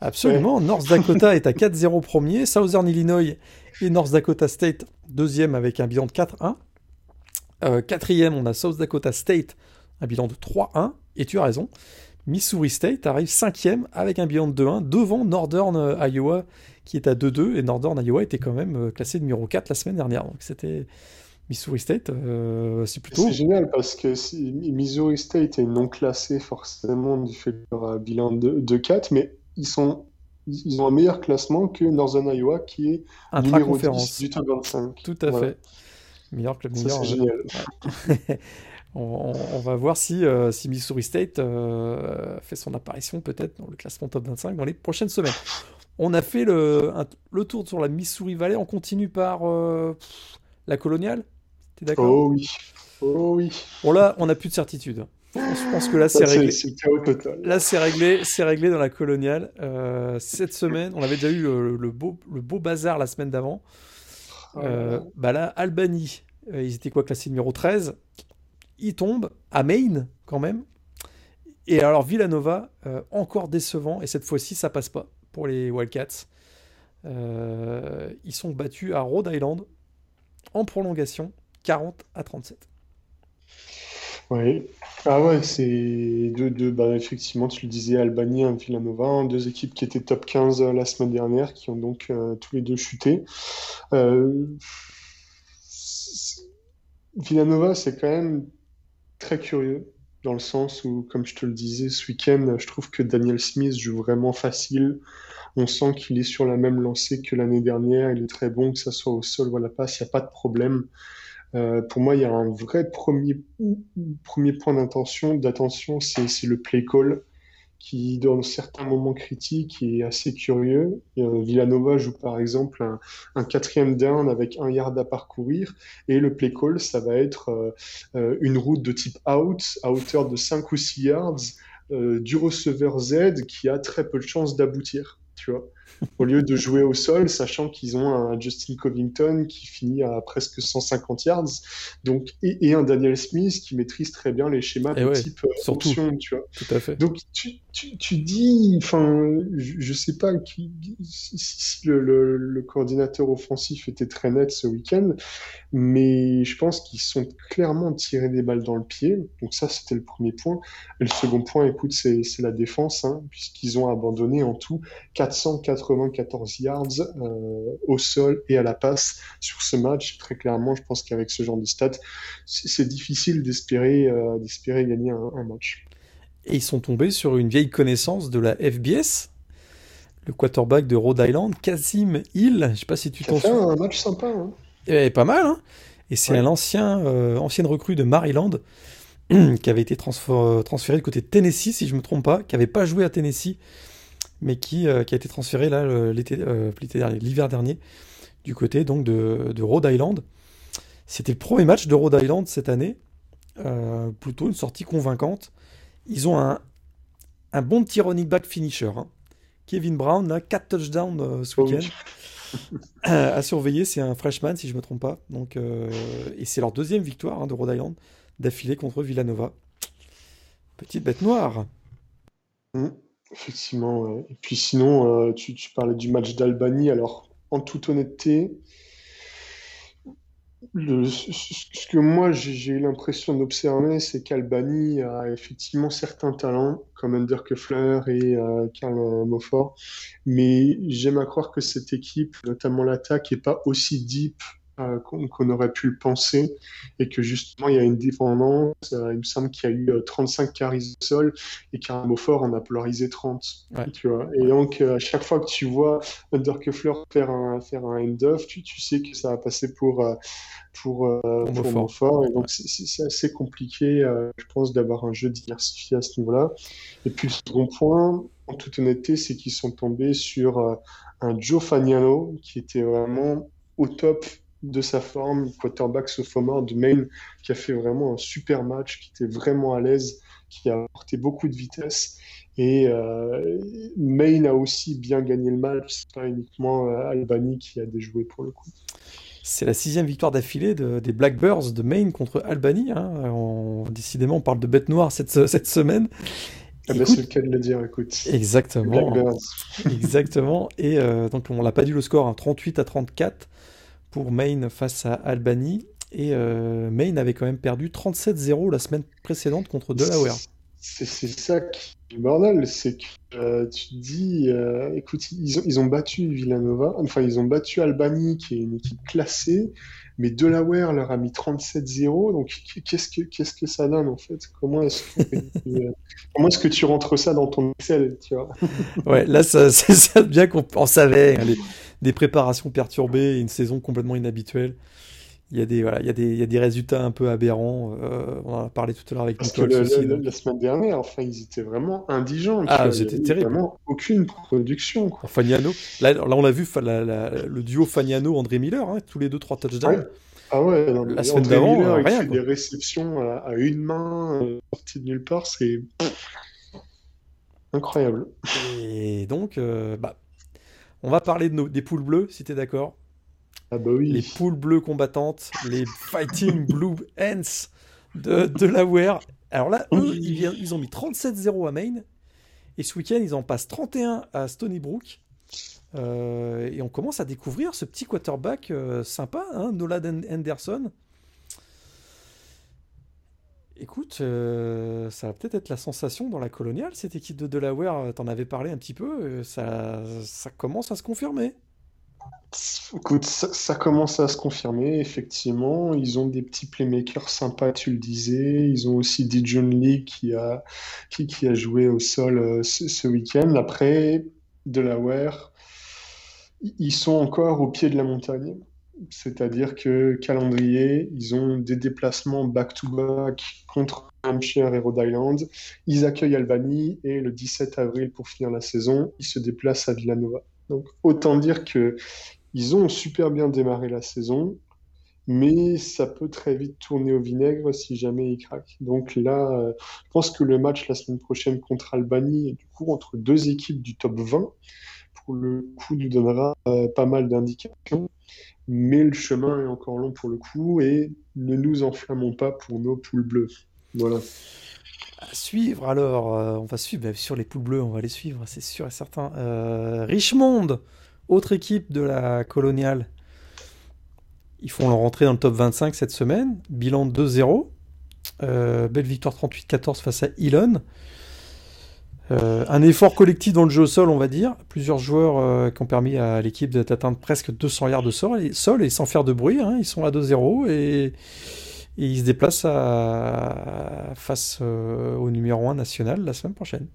Absolument. North Dakota est à 4-0 premier. Southern Illinois et North Dakota State deuxième avec un bilan de 4-1. quatrième on a South Dakota State, un bilan de 3-1. Et tu as raison Missouri State arrive cinquième avec un bilan de 2-1 devant Northern euh, Iowa qui est à 2-2 et Northern Iowa était quand même euh, classé numéro 4 la semaine dernière. Donc c'était Missouri State, euh, c'est plutôt. C'est génial parce que si Missouri State est non classé forcément du fait de leur bilan de 4, mais ils sont ils ont un meilleur classement que Northern Iowa qui est un numéro 10 du top 25. Tout à fait. Meilleur le meilleur. C'est génial. on, va voir si, euh, si Missouri State euh, fait son apparition peut-être dans le classement top 25 dans les prochaines semaines. On a fait le, le tour sur la Missouri Valley. On continue par euh, la coloniale. T'es d'accord? Oh oui. Oh oui. Bon là, on n'a plus de certitude. Je pense que là, c'est réglé. Là, c'est réglé, c'est réglé dans la coloniale. cette semaine, on avait déjà eu le, beau, le beau bazar la semaine d'avant. Oh bah là, Albanie, ils étaient quoi classés numéro 13 il tombe à Maine quand même. Et alors Villanova, euh, encore décevant, et cette fois-ci ça passe pas pour les Wildcats. Euh, ils sont battus à Rhode Island en prolongation, 40 à 37. Oui, ah ouais, c'est deux, deux bah effectivement, tu le disais, Albanie et Villanova, deux équipes qui étaient top 15 euh, la semaine dernière, qui ont donc tous les deux chuté. Villanova, c'est quand même très curieux, dans le sens où, comme je te le disais, ce week-end, je trouve que Daniel Smith joue vraiment facile. On sent qu'il est sur la même lancée que l'année dernière. Il est très bon, que ça soit au sol ou à la passe, il n'y a pas de problème. Euh, pour moi, il y a un vrai premier, premier point d'attention, d'attention, c'est le play call qui, dans certains moments critiques, est assez curieux. Euh, Villanova joue par exemple un, quatrième down avec un yard à parcourir, et le play call, ça va être euh, euh, une route de type out, à hauteur de 5 ou 6 yards, du receveur Z qui a très peu de chances d'aboutir. Tu vois au lieu de jouer au sol, sachant qu'ils ont un Justin Covington qui finit à presque 150 yards, donc et, un Daniel Smith qui maîtrise très bien les schémas de type euh, option, tu vois. Tout à fait. Donc tu, tu, tu dis, enfin, je, je, sais pas qui, si, le, le, le, coordinateur offensif était très net ce week-end, mais je pense qu'ils sont clairement tirés des balles dans le pied. Donc ça, c'était le premier point. Et le second point, écoute, c'est la défense, hein, puisqu'ils ont abandonné en tout 480 94 yards euh, au sol et à la passe sur ce match. Très clairement, je pense qu'avec ce genre de stats, c'est difficile d'espérer euh, d'espérer gagner un, match. Et ils sont tombés sur une vieille connaissance de la FBS, le quarterback de Rhode Island, Kazim Hill. Je sais pas si tu t'en souviens. un match sympa. Hein. Et pas mal, hein Et c'est un ancien, euh, ancienne recrue de Maryland qui avait été transféré de côté de Tennessee, si je me trompe pas, qui avait pas joué à Tennessee mais qui, euh, qui a été transféré là euh, l'hiver dernier du côté donc de, de Rhode Island. C'était le premier match de Rhode Island cette année, euh, plutôt une sortie convaincante. Ils ont un, un bon petit running back finisher. Hein. Kevin Brown, a 4 touchdowns ce oh week-end. à surveiller, c'est un freshman si je ne me trompe pas. Donc, et c'est leur deuxième victoire hein, de Rhode Island d'affilée contre Villanova. Petite bête noire. Mmh. Effectivement. Et puis sinon, euh, tu, parlais du match d'Albanie. Alors, en toute honnêteté, ce que moi j'ai eu l'impression d'observer, c'est qu'Albanie a effectivement certains talents, comme Under et euh, Karl Moffort, mais j'aime à croire que cette équipe, notamment l'attaque, n'est pas aussi deep euh, qu'on aurait pu le penser et que justement il y a une dépendance. Euh, il me semble qu'il y a eu 35 euh, caries au sol et fort en a polarisé 30. Tu vois et donc à chaque fois que tu vois Undercuffler faire un, faire un end-off, tu, tu, sais que ça va passer pour, pour, pour, fort. Et donc c'est assez compliqué, je pense, d'avoir un jeu diversifié à ce niveau-là. Et puis le second point, en toute honnêteté, c'est qu'ils sont tombés sur un Joe Fagnano qui était vraiment au top de sa forme, quarterback sophomore de Maine, qui a fait vraiment un super match, qui était vraiment à l'aise, qui a apporté beaucoup de vitesse. Et euh, Maine a aussi bien gagné le match, c'est pas uniquement euh, Albany qui a déjoué pour le coup. C'est la sixième victoire d'affilée des Blackbirds de Maine contre Albany. Hein. décidément, on parle de bête noire cette, cette semaine. Ah bah, c'est le cas de le dire, écoute. Exactement. Exactement. Et euh, donc, on l'a pas dit le score, 38 hein. à 34 pour Maine face à Albany. Et euh, Maine avait quand même perdu 37-0 la semaine précédente contre Delaware. C'est ça qui le bordel, c'est que euh, tu te dis, euh, écoute, ils ont, ils ont battu Villanova, enfin, ils ont battu Albany, qui est une équipe classée, mais Delaware leur a mis 37-0, donc qu'est-ce que, qu'est-ce que ça donne en fait? Comment est-ce que, euh, est-ce que tu rentres ça dans ton Excel, tu vois? Ouais, là, ça, c'est ça bien qu'on savait, hein, des préparations perturbées, une saison complètement inhabituelle il y a des voilà, il y a des il y a des résultats un peu aberrants. Euh, on en a parlé tout à l'heure avec Parce Nicole que aussi. la, la, semaine dernière, enfin, ils étaient vraiment indigents. Ah, c'était terrible. Vraiment aucune production. Quoi. Fagnano, là, là, on a vu la, la, le duo Fagnano André Miller, hein, tous les deux trois touchdowns. Ouais. Ah ouais, non, la semaine d'avant, rien. Il fait des réceptions à, à une main, euh, sorties de nulle part, c'est incroyable. Et donc, euh, bah, on va parler de nos, des poules bleues, si tu es d'accord. Ah bah oui. Les poules bleues combattantes, les Fighting Blue Ants de, de la Ware. Alors là, eux, ils ont mis 37-0 à Maine. Et ce week-end, ils en passent 31 à Stony Brook. Euh, et on commence à découvrir ce petit quarterback euh, sympa, hein, Nolan Henderson. Écoute, euh, ça va peut-être être la sensation dans la coloniale, cette équipe de Delaware. T'en avais parlé un petit peu. euh, Ça, commence à se confirmer. Écoute, ça, commence à se confirmer, effectivement. Ils ont des petits playmakers sympas, tu le disais. Ils ont aussi Dijon Lee qui a, qui, a joué au sol euh, ce, week-end. Après, Delaware, ils sont encore au pied de la montagne. C'est-à-dire que calendrier, ils ont des déplacements back-to-back contre Hampshire et Rhode Island. Ils accueillent Albany et le 17 avril, pour finir la saison, ils se déplacent à Villanova. Donc, autant dire que ils ont super bien démarré la saison, mais ça peut très vite tourner au vinaigre si jamais ils craquent. Donc là, je pense que le match la semaine prochaine contre Albany, du coup, entre deux équipes du top 20, pour le coup, nous donnera euh, pas mal d'indications. Mais le chemin est encore long pour le coup, et ne nous enflammons pas pour nos poules bleues. Voilà. À suivre alors, euh, on va suivre bah, sur les poules bleues, on va les suivre, c'est sûr et certain. Euh, Richmond, autre équipe de la coloniale. Ils font leur entrée dans le top 25 cette semaine, bilan 2-0. Euh, belle victoire 38-14 face à Elon. Euh, un effort collectif dans le jeu au sol, on va dire. Plusieurs joueurs euh, qui ont permis à l'équipe d'atteindre presque 200 yards de sol et, sans faire de bruit. hein. Ils sont à 2-0 et, ils se déplacent face euh, au numéro 1 national la semaine prochaine.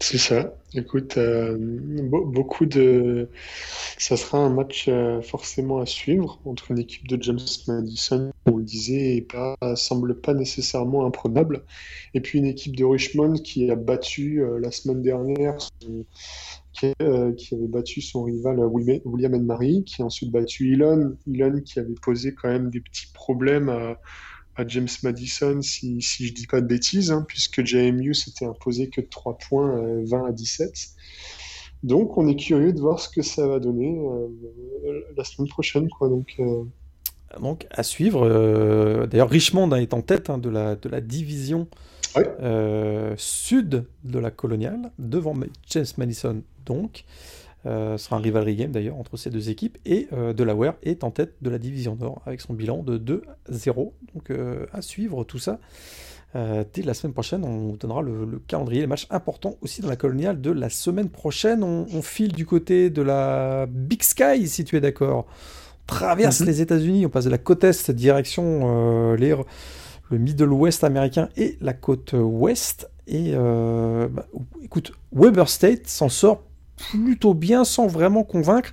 C'est ça. Écoute, euh, be- beaucoup de... Ça sera un match euh, forcément à suivre entre une équipe de James Madison, on le disait, et pas, semble pas nécessairement imprenable, et puis une équipe de Richmond qui a battu euh, la semaine dernière, qui, qui avait battu son rival William William and Mary, qui a ensuite battu Elon, Elon qui avait posé quand même des petits problèmes à, à James Madison, si, si je dis pas de bêtises, hein, puisque JMU s'était imposé que de 3 points, euh, 20 à 17. Donc, on est curieux de voir ce que ça va donner euh, la semaine prochaine, quoi. Donc, euh, Donc à suivre. euh, D'ailleurs, Richmond hein, est en tête hein, de, la, de la division euh, sud de la coloniale, devant James Madison. Donc, euh, ce sera un rivalry game d'ailleurs entre ces deux équipes. Et euh, Delaware est en tête de la division nord avec son bilan de 2-0. Donc euh, à suivre tout ça. Dès la semaine prochaine, on vous donnera le, le calendrier, les matchs importants aussi dans la coloniale de la semaine prochaine. On, on file du côté de la Big Sky, si tu es d'accord. On traverse Mhm. les États-Unis, on passe de la côte est direction les, le Middle West américain et la côte ouest. Et bah, écoute, Weber State s'en sort plutôt bien sans vraiment convaincre.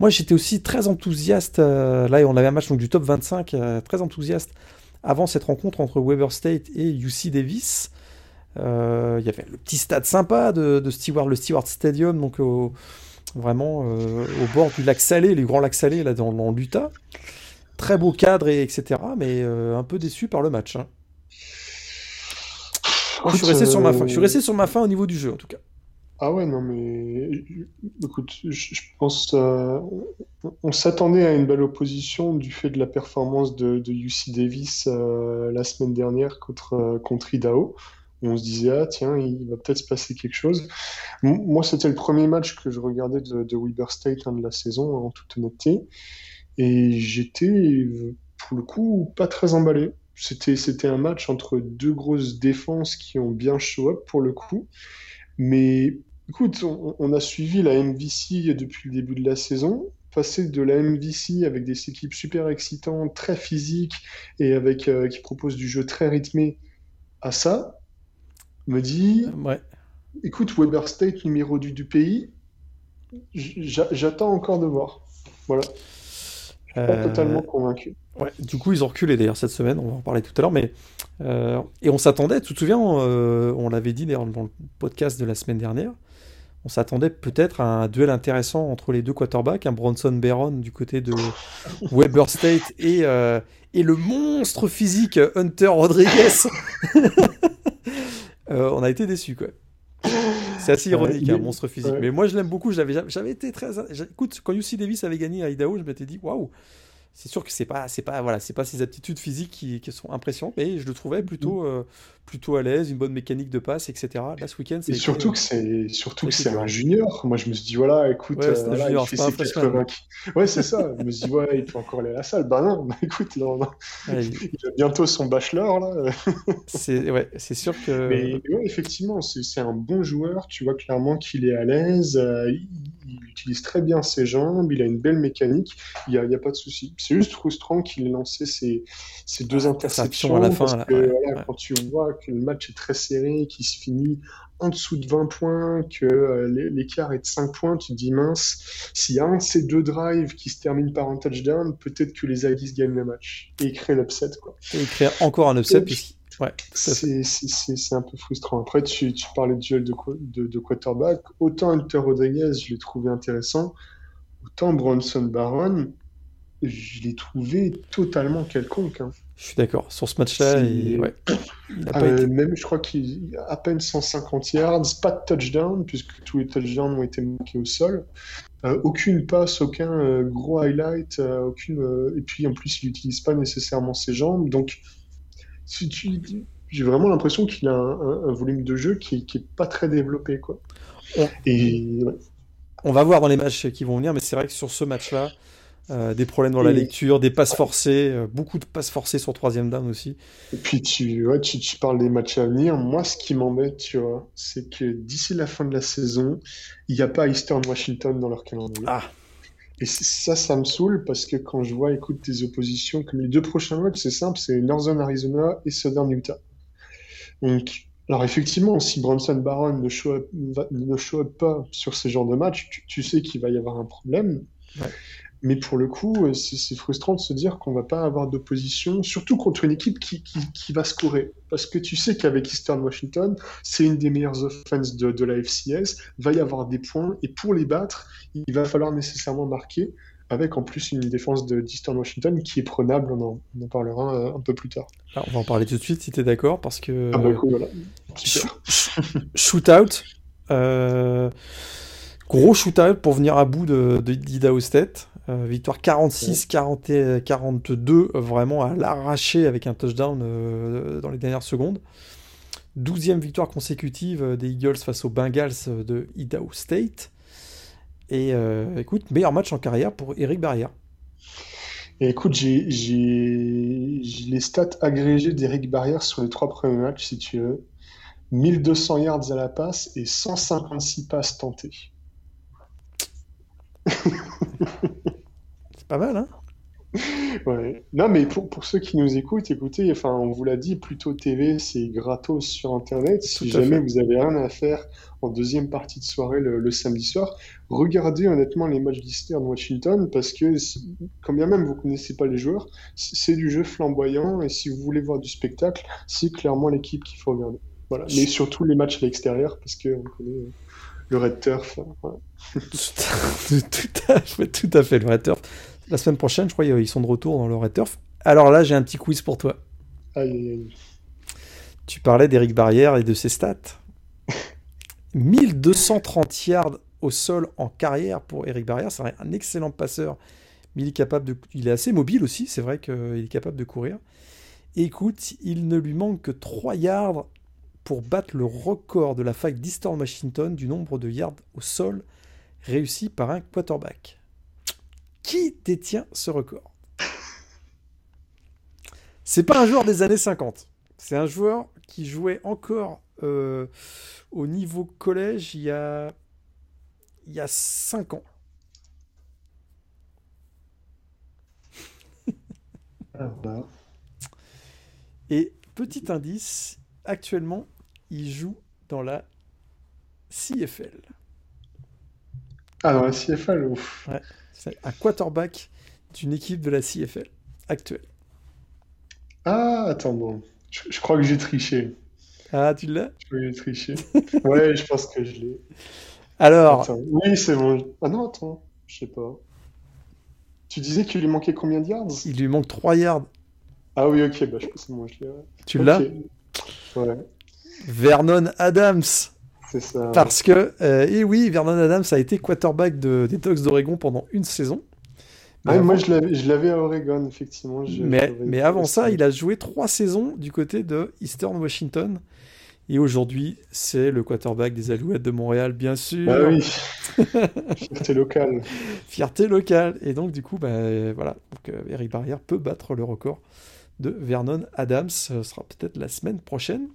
Moi, j'étais aussi très enthousiaste. euh, là, on avait un match donc, du top 25, euh, très enthousiaste avant cette rencontre entre Weber State et UC Davis. Euh, Il y avait le petit stade sympa de, de Stewart, le Stewart Stadium, donc au- vraiment au bord du lac Salé, les grands lacs salés là dans, dans l'Utah. Très beau cadre, et etc. Mais un peu déçu par le match. hein. Je suis resté sur ma fin. Je suis resté sur ma fin au niveau du jeu, en tout cas. Ah ouais, non, mais écoute, je, pense euh, on, s'attendait à une belle opposition du fait de la performance de, de UC Davis euh, la semaine dernière contre, euh, contre Idaho. On se disait, ah tiens, il va peut-être se passer quelque chose. Moi, c'était le premier match que je regardais de, Weber State hein, de la saison, en toute honnêteté. Et j'étais, pour le coup, pas très emballé. c'était, un match entre deux grosses défenses qui ont bien show up pour le coup. Mais écoute, on, a suivi la MVC depuis le début de la saison. Passer de la MVC avec des équipes super excitantes, très physiques et avec euh, qui proposent du jeu très rythmé à ça, me dit ouais. écoute, Weber State, numéro du, du pays, j'attends encore de voir. Voilà. Je suis pas euh, totalement convaincu. Ouais, du coup, ils ont reculé d'ailleurs cette semaine, on va en parler tout à l'heure, mais. Euh, et on s'attendait, tu te souviens, euh, on l'avait dit d'ailleurs dans le podcast de la semaine dernière, on s'attendait peut-être à un duel intéressant entre les deux quarterbacks, un Bronson Barron du côté de Weber State et, et le monstre physique Hunter Rodriguez. on a été déçus, quoi. C'est assez ironique, un monstre physique. Mais moi, je l'aime beaucoup. J'avais été très. Écoute, quand UC Davis avait gagné à Idaho, je m'étais dit, waouh, c'est sûr que c'est pas c'est pas voilà c'est pas ses aptitudes physiques qui, qui, sont impressionnantes mais je le trouvais plutôt mm. euh, plutôt à l'aise une bonne mécanique de passe etc là ce week-end c'est surtout que c'est surtout que c'est un junior. Moi je me suis dit voilà écoute ouais, euh, là, junior, il fait ses 80 ouais c'est ça. Je me suis dit ouais il peut encore aller à la salle. Bah non bah, écoute non, non. il... a bientôt son bachelor là. C'est ouais c'est sûr que mais ouais, effectivement c'est un bon joueur. Tu vois clairement qu'il est à l'aise. Euh, il, il, utilise très bien ses jambes. Il a une belle mécanique. Il y a, a pas de souci. C'est juste frustrant qu'il ait lancé ces, ces deux interceptions à la fin. Parce que, Quand tu vois que le match est très serré, qu'il se finit en dessous de 20 points, que euh, l'écart est de 5 points, tu te dis mince, s'il y a un de ces deux drives qui se termine par un touchdown, peut-être que les Aggies gagnent le match et créent l'upset. Et créer encore un upset. Ouais, c'est un peu frustrant. Après, tu, tu parlais de duel de, de, de, quarterback. Autant Hunter Rodriguez, je l'ai trouvé intéressant. Autant Bronson Barron, je l'ai trouvé totalement quelconque. Hein. Je suis d'accord. Sur ce match-là, il... Ouais, euh, même, je crois qu'il a à peine 150 yards, pas de touchdown, puisque tous les touchdowns ont été manqués au sol. Euh, aucune passe, aucun euh, gros highlight, aucune. et puis en plus, il n'utilise pas nécessairement ses jambes. Donc, si j'ai vraiment l'impression qu'il a un, volume de jeu qui, qui est pas très développé, quoi. Et on va voir dans les matchs qui vont venir, mais c'est vrai que sur ce match-là, euh, des problèmes dans la lecture, des passes forcées, euh, beaucoup de passes forcées sur troisième down aussi. Et puis tu, ouais, tu, tu, parles des matchs à venir. Moi, ce qui m'embête, tu vois, c'est que d'ici la fin de la saison, il n'y a pas Eastern Washington dans leur calendrier. Ah. Et ça, ça me saoule parce que quand je vois, écoute, tes oppositions, comme les deux prochains matchs, c'est simple, c'est Northern Arizona et Southern Utah. Donc, alors effectivement, si Bronson Barron ne show up, ne show up pas sur ces genres de matchs, tu, tu sais qu'il va y avoir un problème. Ouais. Mais pour le coup, euh, c'est frustrant de se dire qu'on va pas avoir d'opposition, surtout contre une équipe qui, qui, qui, va scorer. Parce que tu sais qu'avec Eastern Washington, c'est une des meilleures offenses de, de, la FCS, va y avoir des points, et pour les battre, il va falloir nécessairement marquer, avec en plus une défense d'Eastern Washington qui est prenable, on en, on en parlera un peu plus tard. Alors, on va en parler tout de suite si tu es d'accord, parce que... Ah bah cool, voilà. Shootout. Euh... Gros shootout pour venir à bout de, de State. Euh, victoire 46, 40, 42, vraiment à l'arracher avec un touchdown euh, dans les dernières secondes. 12e victoire consécutive euh, des Eagles face aux Bengals de Idaho State. Et écoute, meilleur match en carrière pour Eric Barrière. Et écoute, j'ai les stats agrégées d'Eric Barrière sur les trois premiers matchs, si tu veux. 1200 yards à la passe et 156 passes tentées. Pas mal, hein Ouais. Non, mais pour, pour, ceux qui nous écoutent, écoutez, enfin, on vous l'a dit, plutôt TV, c'est gratos sur Internet. Si jamais vous avez rien à faire en deuxième partie de soirée le, samedi soir, regardez honnêtement les matchs d'Eastern Washington parce que, quand bien même vous connaissez pas les joueurs, c'est du jeu flamboyant et si vous voulez voir du spectacle, c'est clairement l'équipe qu'il faut regarder. Voilà. Mais surtout les matchs à l'extérieur parce qu'on connaît le Red Turf. tout, à tout à fait, le Red Turf. La semaine prochaine, je crois, ils sont de retour dans le Red Turf. Alors là, j'ai un petit quiz pour toi. Aïe, aïe, aïe. Tu parlais d'Eric Barrière et de ses stats. 1230 yards au sol en carrière pour Eric Barrière. C'est un excellent passeur, mais il est, capable de... il est assez mobile aussi. C'est vrai qu'il est capable de courir. écoute, il ne lui manque que 3 yards pour battre le record de la fac d'Eastern Washington du nombre de yards au sol réussi par un quarterback. Qui détient ce record C'est pas un joueur des années 50. C'est un joueur qui jouait encore euh, au niveau collège il y a, il y a 5 ans. Ah, bah. Et petit indice, actuellement, il joue dans la CFL. Ah, dans la CFL, ouf. Ouais, c'est un quarterback d'une équipe de la CFL actuelle. Ah, attends, bon. Je, je crois que j'ai triché. Ah, tu l'as? Je crois que j'ai triché. Ouais, je pense que je l'ai. Alors, Attends. Oui, c'est bon. Ah non, attends. Je sais pas. Tu disais qu'il lui manquait combien de yards? il lui manque 3 yards. Ah oui, ok, bah je pense que moi je l'ai. ouais. Tu l'as? Ouais, Vernon Adams. C'est ça. Parce que, euh, et oui, Vernon Adams a été quarterback de, des Ducks d'Oregon pendant une saison. Ah, Mais moi avant- je l'avais, je l'avais à Oregon, effectivement. je- Mais, avant ça, il a joué trois saisons du côté de Eastern Washington. Et aujourd'hui, c'est le quarterback des Alouettes de Montréal, bien sûr. Bah oui, fierté locale. Fierté locale. Et donc, du coup, bah, voilà. Donc, euh, Eric Barrière peut battre le record de Vernon Adams. Ce sera peut-être la semaine prochaine.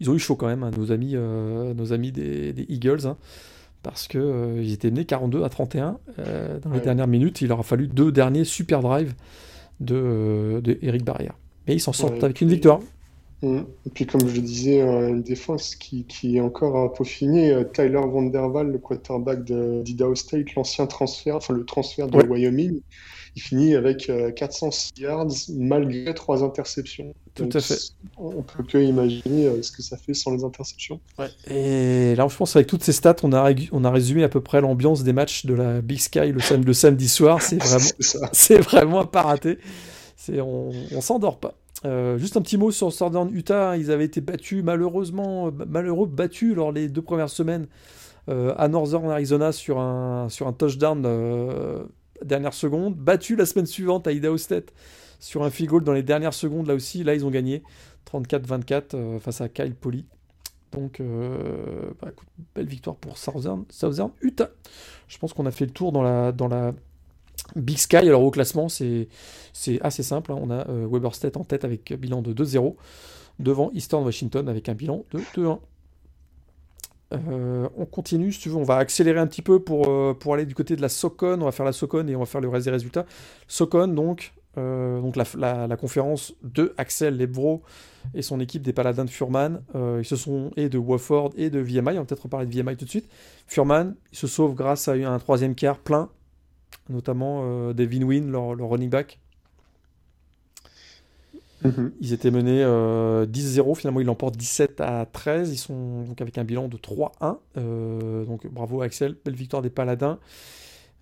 Ils ont eu chaud quand même, hein, nos amis, euh, nos amis des, des Eagles. hein, parce que euh, ils étaient menés 42 à 31 euh, dans les Ouais. dernières minutes. Il leur a fallu deux derniers super drives de, de Eric Barrière. Mais ils s'en sortent Ouais, avec une victoire. Mm. Et puis comme je le disais, une défense qui, qui est encore à peaufiner. Euh, Tyler Vanderwaal, le quarterback d'Idaho State, l'ancien transfert, enfin le transfert de Ouais. Wyoming, il finit avec euh, 406 yards malgré trois interceptions. Tout Donc, à fait. On peut que imaginer euh, ce que ça fait sans les interceptions. Et là, je pense avec toutes ces stats, on a, on a résumé à peu près l'ambiance des matchs de la Big Sky le, sam- le samedi soir. C'est vraiment, C'est vraiment à pas raté. C'est, on, on s'endort pas. Euh, juste un petit mot sur Southern Utah. Ils avaient été battus, malheureusement, euh, malheureux, battus lors des deux premières semaines euh, à Northern Arizona sur un, sur un touchdown euh, dernière seconde. Battus la semaine suivante à Idaho State sur un field goal dans les dernières secondes. Là aussi, là, ils ont gagné 34-24 euh, face à Kyle Poly. Donc, euh, bah, belle victoire pour Southern, Southern Utah. Je pense qu'on a fait le tour dans la, dans la Big Sky. Alors, au classement, c'est assez simple. hein. On a euh, State en tête avec bilan de 2-0, devant Eastern Washington avec un bilan de 2-1. Euh, on continue, si tu veux, on va accélérer un petit peu pour, euh, pour aller du côté de la Socon. On va faire la Socon et on va faire le reste des résultats. Socon, donc, euh, donc la, conférence de Axel Lebro et son équipe des Paladins de Furman. Ils se sont, et de Wofford et de VMI. On va peut-être reparler de VMI tout de suite. Furman, se sauvent grâce à un troisième quart plein, notamment Wynn, leur, leur running back. Mhm. Ils étaient menés euh, 10-0, finalement ils l'emportent 17 à 13, ils sont donc avec un bilan de 3-1. Euh, donc bravo Axel, belle victoire des Paladins.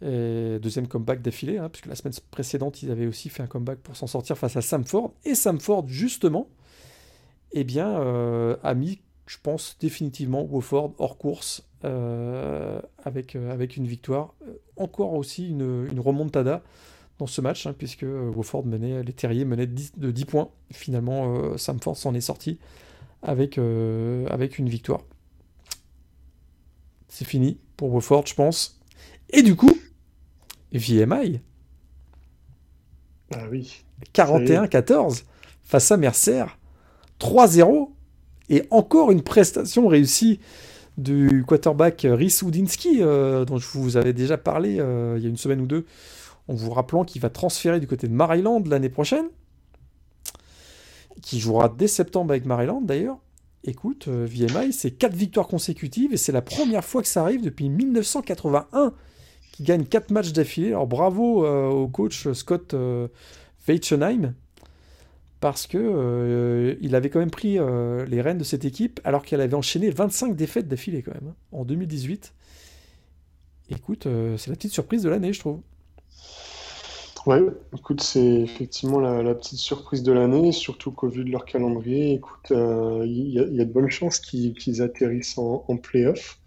Deuxième comeback d'affilée, hein, puisque la semaine précédente ils avaient aussi fait un comeback pour s'en sortir face à Samford. Et Samford justement, eh bien, euh, a mis, je pense définitivement Wofford hors course euh, avec, euh, avec une victoire. Euh, Encore aussi une, une remontada dans ce match, hein, puisque euh, Wofford menait, les Terriers menaient 10 de 10 points. Finalement, euh, Samford s'en est sorti avec, euh, avec une victoire. C'est fini pour Wofford, je pense. Et du coup, VMI, Ah oui. 41-14 face à Mercer, 3-0. Et encore une prestation réussie du quarterback Rhys euh, dont je vous avais déjà parlé il y a une semaine ou deux, en vous rappelant qu'il va transférer du côté de Maryland l'année prochaine, qui jouera dès septembre avec Maryland d'ailleurs. Écoute, euh, VMI, c'est 4 victoires consécutives et c'est la première fois que ça arrive depuis 1981 qui gagne 4 matchs d'affilée. Alors bravo euh, au coach Scott euh, parce que euh, il avait quand même pris euh, les rênes de cette équipe alors qu'elle avait enchaîné 25 défaites d'affilée quand même hein, en 2018. Écoute, c'est la petite surprise de l'année, je trouve. Ouais, écoute, c'est effectivement la, petite surprise de l'année, surtout qu'au vu de leur calendrier, écoute, euh, il y, a- de bonnes chances qu'ils atterrissent en, en play-off.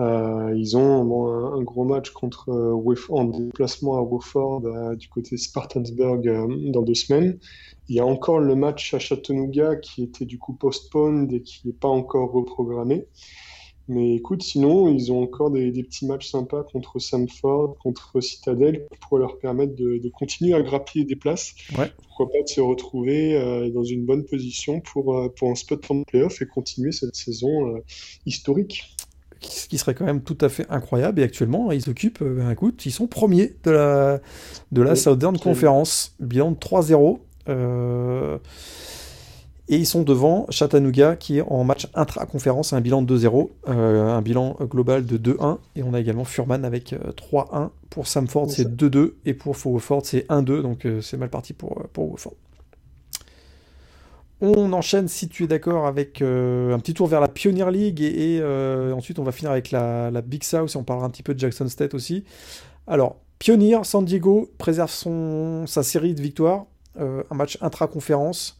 Euh, ils ont un, gros match contre euh, en déplacement à Wofford euh, du côté Spartansburg dans deux semaines. Il y a encore le match à Chattanooga qui était du coup postponed et qui n'est pas encore reprogrammé. Mais écoute, sinon, ils ont encore des, petits matchs sympas contre Samford, contre Citadel, pour leur permettre de, continuer à grappiller des places. Pourquoi pas de se retrouver euh, dans une bonne position pour, euh, pour un spot le playoff et continuer cette saison euh, historique. Ce qui serait quand même tout à fait incroyable. Et actuellement, ils occupent, un coup, ils sont premiers de la, de la Southern Conference. Bilan de 3-0. Et ils sont devant Chattanooga qui est en match intra-conférence, un bilan de 2-0, euh, un bilan global de 2-1. Et on a également Furman avec 3-1. Euh, pour Samford, c'est 2-2. Et pour Wofford, c'est 1-2. Donc euh, c'est mal parti pour, pour Wofford. On enchaîne, si tu es d'accord, avec un petit tour vers la Pioneer League. Et, ensuite, on va finir avec la, Big South. Et on parlera un petit peu de Jackson State aussi. Alors, Pioneer, San Diego préserve son, sa série de victoires. un match intra-conférence.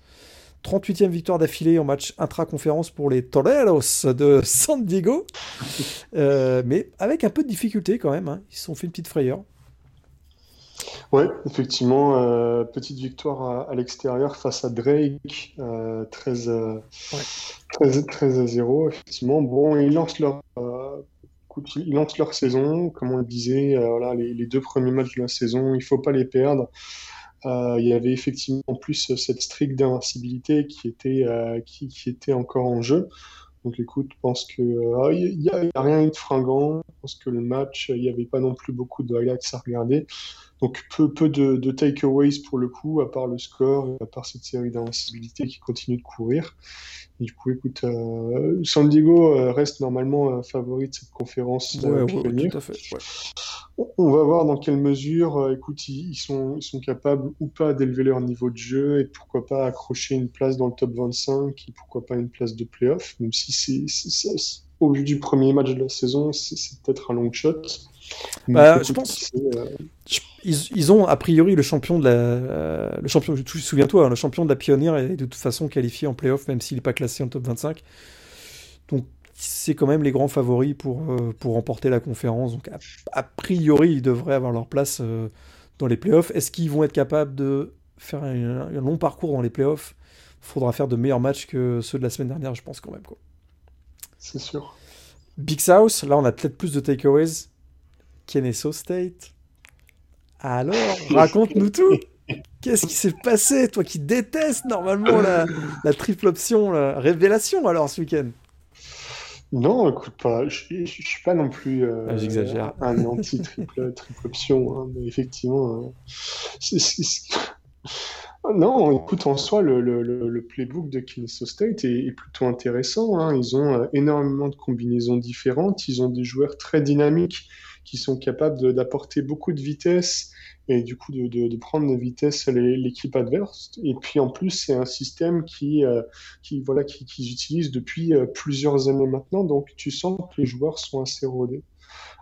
38e victoire d'affilée en match intra-conférence pour les Toreros de San Diego. Euh, mais avec un peu de difficulté quand même. Hein. Ils se sont fait une petite frayeur. Ouais, effectivement, euh, petite victoire à, l'extérieur face à Drake, 13, euh, 13, à 0. Effectivement, bon, ils lancent leur, ils lancent leur saison, comme on le disait, voilà, les, les, deux premiers matchs de la saison, il ne faut pas les perdre. Euh, il y avait effectivement en plus cette streak d'invincibilité qui était, euh, qui, qui, était encore en jeu. Donc écoute, je pense n'y euh, a, a, rien de fringant. Je pense que le match, il n'y avait pas non plus beaucoup de highlights à regarder. Donc peu, peu de, de takeaways pour le coup, à part le score, à part cette série d'invincibilité qui continue de courir. du coup, écoute, euh, San Diego euh, reste normalement euh, favori de cette conférence. Ouais, ouais, tout à fait, On va voir dans quelle mesure, écoute, ils, sont, ils sont capables ou pas d'élever leur niveau de jeu et pourquoi pas accrocher une place dans le top 25 et pourquoi pas une place de playoff, même si c'est au vu du premier match de la saison, c'est peut-être un long shot. Bah, je pense. Ils, ont a priori le champion de la. Euh, le champion, souviens-toi, hein, le champion de la pionnière est de toute façon qualifié en playoff, même s'il n'est pas classé en top 25. Donc c'est quand même les grands favoris pour, euh, pour remporter la conférence. Donc a, priori, ils devraient avoir leur place euh, dans les playoffs. Est-ce qu'ils vont être capables de faire un, long parcours dans les playoffs Il faudra faire de meilleurs matchs que ceux de la semaine dernière, je pense quand même. C'est sûr. Big South, là on a peut-être plus de takeaways. Kennesaw State. Alors, raconte-nous tout. Qu'est-ce qui s'est passé, toi qui détestes normalement la, triple option, la révélation alors ce week-end? Non, écoute pas, je ne suis pas non plus euh, ah, J'exagère. un anti-triple triple option, hein, mais effectivement, euh, non, écoute, en soi, le, playbook de Kennesaw State est, plutôt intéressant. Hein. Ils ont euh, énormément de combinaisons différentes, ils ont des joueurs très dynamiques qui sont capables d'apporter beaucoup de vitesse et du coup de, de, prendre de vitesse l'équipe adverse. Et puis en plus, c'est un système qui, euh, qui voilà, qu'ils qui utilisent depuis euh, plusieurs années maintenant. Donc tu sens que les joueurs sont assez rodés.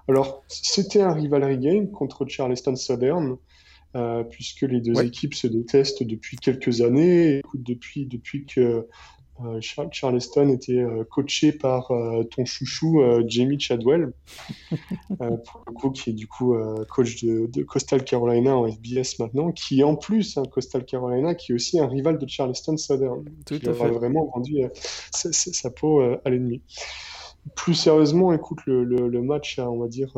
Alors, c'était un rivalry game contre Charleston Southern. Euh, puisque les deux équipes se détestent depuis quelques années. Écoute, depuis, depuis que Charleston était euh, coaché par euh, ton chouchou Jamie Chadwell, pour le coup, qui est du coup coach de, Coastal Carolina en FBS maintenant, qui en plus, hein, Coastal Carolina, qui est aussi un rival de Charleston Southern, Tout qui à fait. vraiment vendu sa, peau à l'ennemi plus sérieusement, écoute, le, le, match, on va dire,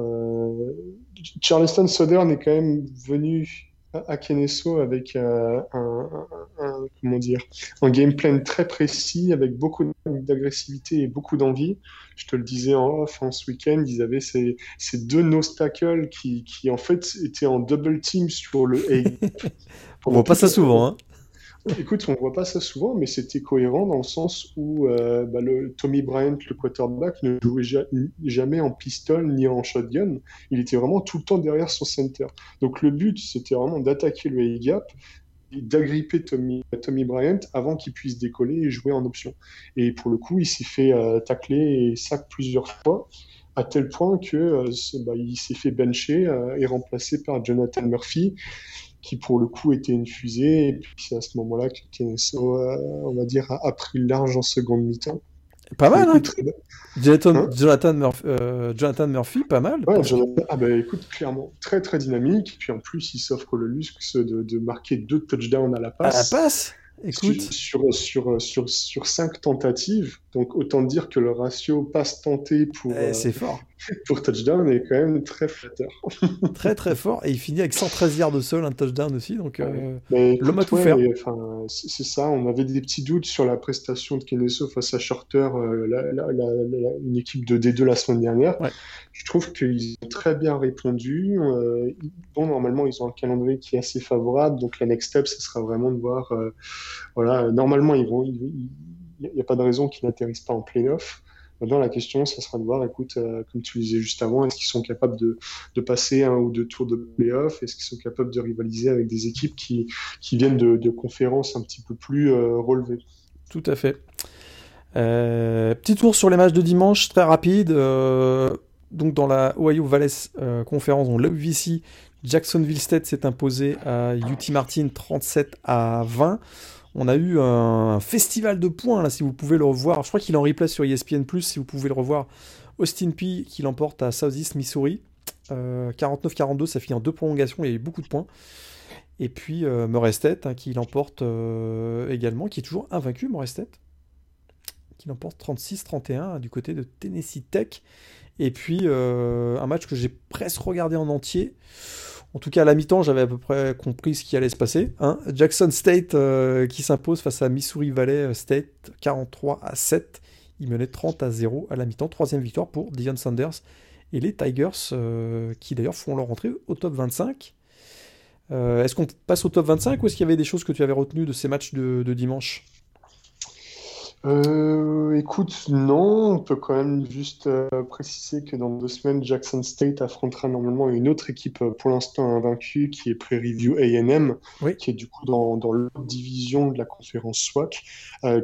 Charleston Southern est quand même venu à Keneso avec euh, un, comment dire, un game plan très précis, avec beaucoup d'agressivité et beaucoup d'envie. Je te le disais en off, en ce week-end, ils avaient ces, ces deux nose tackles qui, qui, en fait étaient en double team sur le A. On voit pas ça souvent, hein Écoute, on voit pas ça souvent, mais c'était cohérent dans le sens où euh, bah, Tommy Bryant, le quarterback, ne jouait jamais en pistol ni en shotgun. Il était vraiment tout le temps derrière son center. Donc le but, c'était vraiment d'attaquer le A-gap et d'agripper Tommy, Bryant avant qu'il puisse décoller et jouer en option. Et pour le coup, il s'est fait euh, tacler et sac plusieurs fois à tel point que euh, bah, s'est fait bencher et remplacé par Jonathan Murphy qui pour le coup était une fusée. Et puis c'est à ce moment-là que euh, on va dire, a, pris large en seconde mi-temps. Pas mal, hein Jonathan, hein Jonathan, Murphy, euh, Jonathan, Murphy, pas mal. Ouais, Jonathan, ah bah écoute, clairement, très très dynamique. Puis en plus, il s'offre le luxe de, de, marquer deux touchdowns à la passe. À la passe Écoute. Sur, sur, sur, sur, cinq tentatives, Donc autant dire que le ratio passe tenté pour, eh, c'est fort. pour touchdown est quand même très flatteur. très très fort. Et il finit avec 113 yards de sol, un touchdown aussi. Donc l'homme a tout fait. C'est ça, on avait des petits doutes sur la prestation de Keneso face à Shorter, une équipe de D2 la semaine dernière. Je trouve qu'ils ont très bien répondu. bon, normalement, ils ont un calendrier qui est assez favorable. Donc la next step, ce sera vraiment de voir. voilà, normalement, ils vont. Ils, n'y a pas de raison qu'ils n'atterrissent pas en playoff. Maintenant, la question, ça sera de voir, écoute, euh, comme tu le disais juste avant, est-ce qu'ils sont capables de, passer un ou deux tours de playoff? Est-ce qu'ils sont capables de rivaliser avec des équipes qui, viennent de, conférences un petit peu plus euh, relevées? Tout à fait. Euh, petit tour sur les matchs de dimanche, très rapide. donc, dans la Ohio Valley Conférence, on l'UVC, Jacksonville State s'est imposé à UT Martin 37 à 20. On a eu un festival de points, là, si vous pouvez le revoir. Je crois qu'il en replay sur ESPN, si vous pouvez le revoir. Austin P qui l'emporte à Southeast Missouri. 49-42, euh, ça finit en deux prolongations, il y a eu beaucoup de points. Et puis euh, hein, qui l'emporte euh, également, qui est toujours invaincu, Morestet, qui l'emporte 36-31 du côté de Tennessee Tech. Et puis euh, un match que j'ai presque regardé en entier. En tout cas, à la mi-temps, j'avais à peu près compris ce qui allait se passer. Hein. Jackson State euh, qui s'impose face à Missouri Valley State 43 à 7. Il menait 30 à 0 à la mi-temps. Troisième victoire pour Dion Sanders et les Tigers euh, qui d'ailleurs font leur entrée au top 25. Euh, est-ce qu'on passe au top 25 ou est-ce qu'il y avait des choses que tu avais retenues de ces matchs de dimanche? Euh, écoute, non, on peut quand même juste euh, préciser que dans deux semaines, Jackson State affrontera normalement une autre équipe euh, pour l'instant invaincue qui est Prairie View AM, qui est du coup dans, dans l'autre division de la conférence SWAC,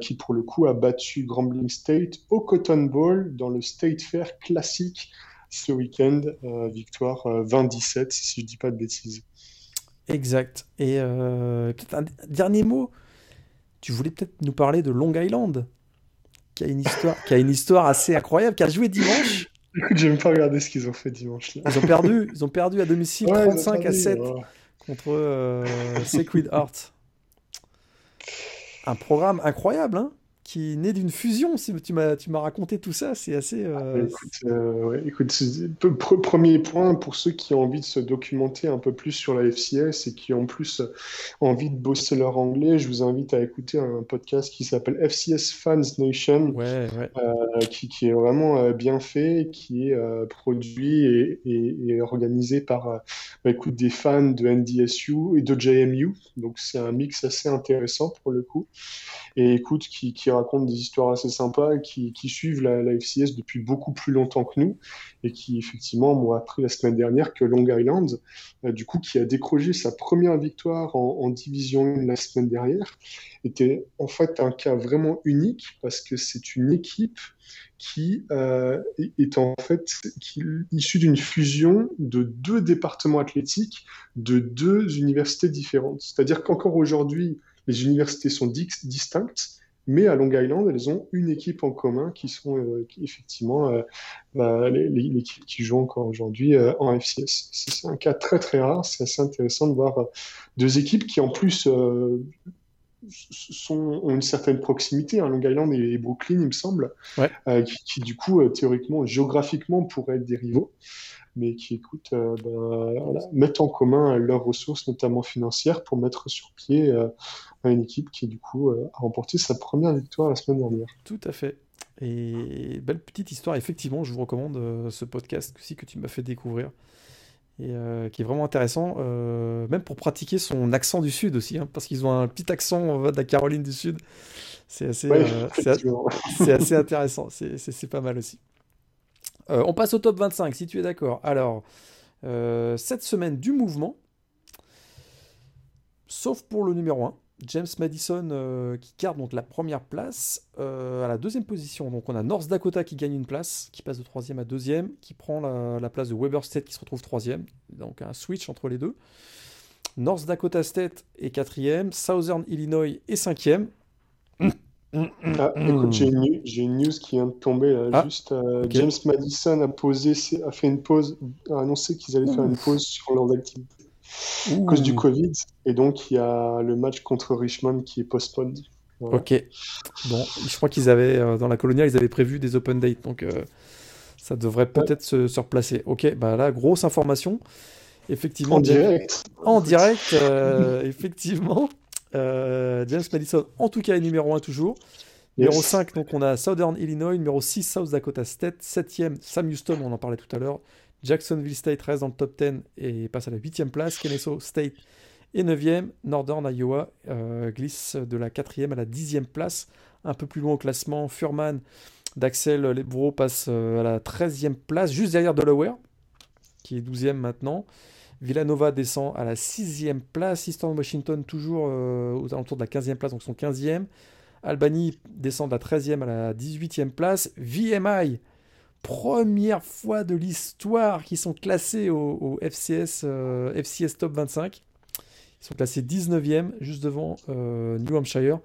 qui pour le coup a battu Grambling State au Cotton Bowl dans le State Fair classique ce week-end, victoire 20-17 si je dis pas de bêtises. Exact. Et peut-être un dernier mot tu voulais peut-être nous parler de Long Island, qui a une histoire, qui a une histoire assez incroyable, qui a joué dimanche. Écoute, j'ai même pas regardé ce qu'ils ont fait dimanche. Là. Ils ont perdu, ils ont perdu à domicile 35 à 7 contre euh, Sacred Heart. Un programme incroyable, hein qui naît d'une fusion. Si tu m'as, tu m'as raconté tout ça, c'est assez. Euh, ah, écoute, euh, premier point pour ceux qui ont envie de se documenter un peu plus sur la FCS et qui ont plus envie de bosser leur anglais, je vous invite à écouter un podcast qui s'appelle FCS Fans Nation, euh, qui, qui, est vraiment bien fait, qui est produit et, et, organisé par bah, écoute, des fans de NDSU et de JMU. Donc c'est un mix assez intéressant pour le coup. Et écoute, qui, qui racontent des histoires assez sympas qui, suivent la, FCS depuis beaucoup plus longtemps que nous et qui effectivement m'ont appris la semaine dernière que Long Island, euh, du coup, qui a décroché sa première victoire en, Division 1 la semaine dernière, était en fait un cas vraiment unique parce que c'est une équipe qui euh, est en fait issue d'une fusion de deux départements athlétiques de deux universités différentes. C'est-à-dire qu'encore aujourd'hui, les universités sont distinctes, mais à Long Island, elles ont une équipe en commun qui sont euh, effectivement euh, bah, l'équipe qui joue encore aujourd'hui euh, en FCS. C'est un cas très très rare, c'est assez intéressant de voir deux équipes qui en plus sont, ont une certaine proximité, hein, Long Island et, Brooklyn, il me semble, qui, qui, du coup, théoriquement, géographiquement, pourraient être des rivaux mais qui écoute, euh, bah, mettent en commun leurs ressources, notamment financières, pour mettre sur pied euh, une équipe qui, du coup, euh, a remporté sa première victoire la semaine dernière. Tout à fait. Et belle petite histoire, effectivement, je vous recommande ce podcast aussi que tu m'as fait découvrir. Et qui est vraiment intéressant, même pour pratiquer son accent du Sud aussi, hein, parce qu'ils ont un petit accent de la Caroline du Sud. C'est assez, c'est assez, intéressant, c'est pas mal aussi. Euh, on passe au top 25, si tu es d'accord. Alors, euh, cette semaine du mouvement, sauf pour le numéro 1, James Madison euh, qui garde donc la première place à la deuxième position. Donc on a North Dakota qui gagne une place, qui passe de troisième à deuxième, qui prend la, place de Weber State qui se retrouve troisième. Donc un switch entre les deux. North Dakota State est quatrième, Southern Illinois est cinquième. Ah, écoute, j'ai une, news qui vient de tomber là. Ah, juste, euh, James Madison a posé, a fait une pause, a annoncé qu'ils allaient faire une pause sur leurs activités à cause du Covid, et donc il y a le match contre Richmond qui est postponed. Ok. Bon, je crois qu'ils avaient, dans la coloniale, ils avaient prévu des open dates, donc ça devrait peut-être se, replacer. Ok, bah là, grosse information. Effectivement. En direct. En direct, effectivement. James Madison, en tout cas, est numéro 1 toujours. Numéro 5, donc on a Southern Illinois. Numéro 6, South Dakota State. 7e, Sam Houston, on en parlait tout à l'heure. Jacksonville State reste dans le top 10 et passe à la 8e place. Kennesaw State est 9e. Northern Iowa euh, glisse de la 4e à la 10e place. Un peu plus loin au classement, Furman d'Axel Lebro passe euh, à la 13e place, juste derrière Delaware, qui est 12e maintenant. Villanova descend à la 6e place. Eastern Washington toujours euh, aux alentours de la 15e place, donc son 15e. Albany descend de la 13e à la 18e place. VMI, première fois de l'histoire qu'ils sont classés au, FCS, euh, Top 25. Ils sont classés 19e, juste devant euh, New Hampshire.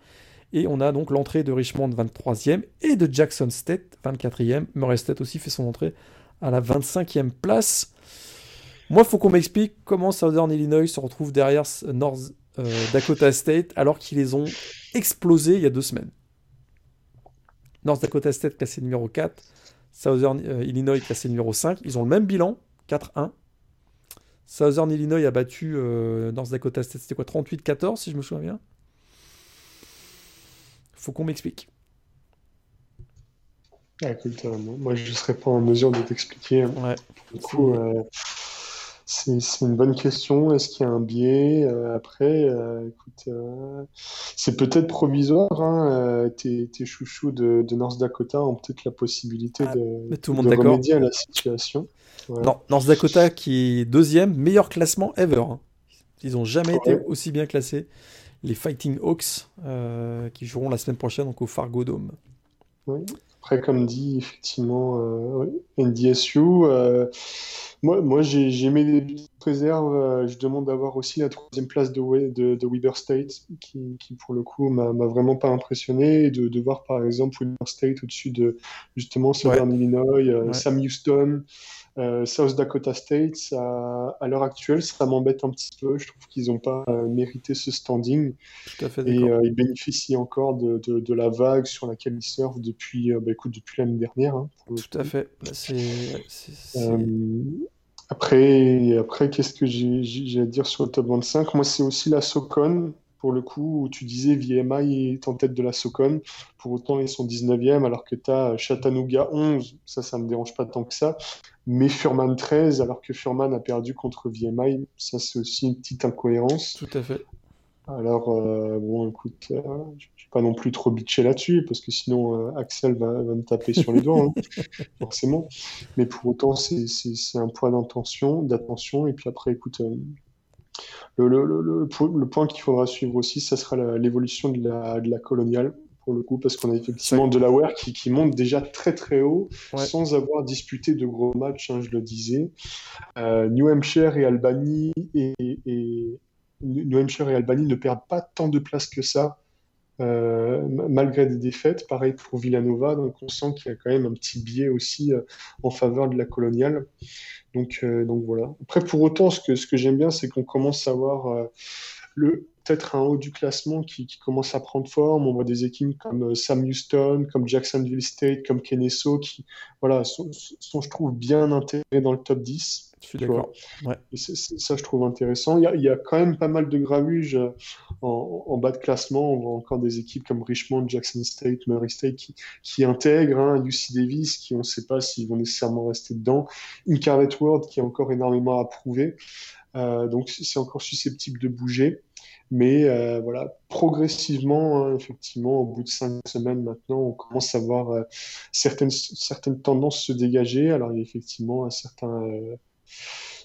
Et on a donc l'entrée de Richmond 23e et de Jackson State 24e. Murray State aussi fait son entrée à la 25e place. Moi, faut qu'on m'explique comment Southern Illinois se retrouve derrière North euh, Dakota State alors qu'ils les ont explosés il y a deux semaines. North Dakota State classé numéro 4, Southern euh, Illinois classé numéro 5. Ils ont le même bilan, 4-1. Southern Illinois a battu euh, North Dakota State, c'était quoi 38-14 si je me souviens bien Faut qu'on m'explique. Ah, écoute, moi je ne serais pas en mesure de t'expliquer. Ouais. Du coup, c'est une bonne question. Est-ce qu'il y a un biais euh, Après, euh, écoute, euh, c'est peut-être provisoire. Hein, tes, chouchous de, North Dakota ont peut-être la possibilité ah, de, tout le monde remédier à la situation. Non, North Dakota qui est deuxième, meilleur classement ever. Hein. Ils n'ont jamais été aussi bien classés. Les Fighting Hawks qui joueront la semaine prochaine donc au Fargo Dome. Après, comme dit effectivement NDSU, moi, moi j'ai des petites réserves. Euh, je demande d'avoir aussi la troisième place de, de, Weber State, qui, qui, pour le coup m'a vraiment pas impressionné. de, de voir par exemple Weber State au-dessus de justement Southern Illinois, euh, Sam Houston, euh, South Dakota State, ça, à l'heure actuelle, ça m'embête un petit peu. Je trouve qu'ils n'ont pas mérité ce standing. Tout à fait et ils bénéficient encore de, de, la vague sur laquelle ils surfent depuis, bah, écoute, depuis l'année dernière. Hein, Tout à fait. C'est après, après qu'est-ce que j'ai à dire sur le top 25 Moi, c'est aussi la Socon, pour le coup, où tu disais VMI est en tête de la Socon. Pour autant, ils sont 19e, alors que tu as Chattanooga 11. Ça, ça me dérange pas tant que ça. Mais Furman 13, alors que Furman a perdu contre VMI. Ça, c'est aussi une petite incohérence. Tout à fait. Alors, euh, bon, écoute, euh, je ne vais pas non plus trop bitcher là-dessus, parce que sinon euh, Axel va, me taper sur les doigts, hein, forcément. Mais pour autant, c'est un point d'attention, d'attention. Et puis après, écoute, le, le, le, le, point qu'il faudra suivre aussi, ça sera l'évolution de la, de la coloniale, pour le coup, parce qu'on a effectivement Delaware qui, qui monte déjà très très haut, sans avoir disputé de gros matchs, hein, je le disais. New Hampshire et Albany et, et New Hampshire et Albany ne perdent pas tant de place que ça, euh, malgré des défaites. Pareil pour Villanova, donc on sent qu'il y a quand même un petit biais aussi euh, en faveur de la coloniale. Donc, euh, donc voilà. Après, pour autant, ce que, ce que j'aime bien, c'est qu'on commence à voir le peut-être un haut du classement qui, commence à prendre forme. On voit des équipes comme Sam Houston, comme Jacksonville State, comme Kennesaw, qui voilà, sont, sont, je trouve, bien intégrés dans le top 10. Je suis d'accord. Ouais. ça, je trouve intéressant. Il y, a, quand même pas mal de gravuges euh, en, bas de classement. On voit encore des équipes comme Richmond, Jackson State, Murray State qui, intègrent hein, UC Davis, qui on ne sait pas s'ils vont nécessairement rester dedans. Incarnate World qui a encore énormément à prouver. Euh, donc c'est encore susceptible de bouger. Mais euh, voilà, progressivement, hein, effectivement, au bout de cinq semaines maintenant, on commence à voir certaines, certaines tendances se dégager. Alors il y a effectivement un certain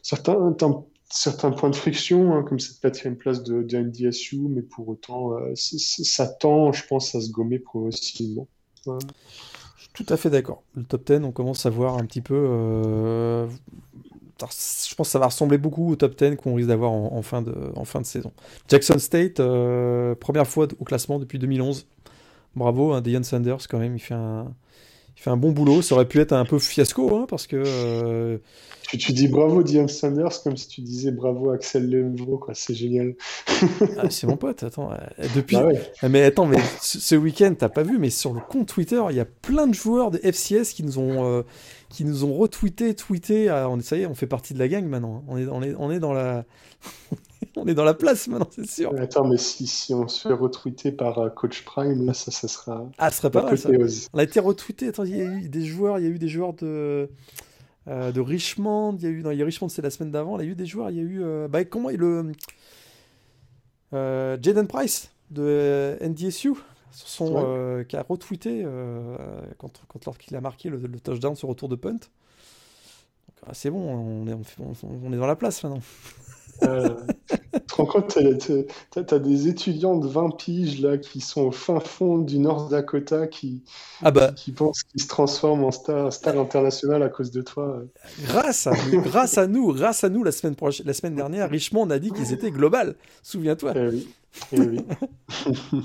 certains, certains points de friction, hein, comme cette quatrième place de, de, NDSU, mais pour autant, euh, ça tend, je pense, à se gommer progressivement. Je suis tout à fait d'accord. Le top 10, on commence à voir un petit peu. Je pense que ça va ressembler beaucoup au top 10 qu'on risque d'avoir en, fin de, saison. Jackson State, euh, première fois au classement depuis 2011. Bravo, hein, Deion Sanders, quand même, il fait un il fait un bon boulot. Ça aurait pu être un peu fiasco, hein, parce que. euh, Tu, tu dis bravo Diane Sanders comme si tu disais bravo Axel Levaux, quoi. C'est génial. ah, c'est mon pote, attends. euh, Depuis... Bah ouais. Ah, Mais attends, mais ce week-end, t'as pas vu, mais sur le compte Twitter, il y a plein de joueurs de FCS qui nous ont, euh, qui nous ont retweeté, tweeté. Ah, on, ça y est, on fait partie de la gang maintenant. On est, on est, on est dans la, on est dans la place maintenant, c'est sûr. Attends, mais si, si on se fait retweeter par euh, Coach Prime, là, ça, ça sera Ah, ce serait pas mal ça. On a été retweeté. Attends, il y a eu des joueurs, il y a eu des joueurs de, euh, de Richmond. Il y a eu, non, il y a Richmond, c'est la semaine d'avant. Il y a eu des joueurs. Il y a eu, euh, bah, comment le, euh, Jaden Price de euh, NDSU, son, Ouais. euh, qui a retweeté euh, quand, quand lorsqu'il a marqué le, le touchdown sur retour de punt. Ah, c'est bon, on est, on, fait- on- on est dans la place maintenant. Euh, tu te rends compte, t'as des étudiants de 20 piges là qui sont au fin fond du North Dakota qui, Ah bah, qui pensent qu'ils se transforment en star, star international à cause de toi? grâce à nous, grâce à nous, grâce à nous, la semaine, proche- la semaine dernière, Richmond on a dit qu'ils étaient global. Souviens-toi. Eh oui. Eh oui.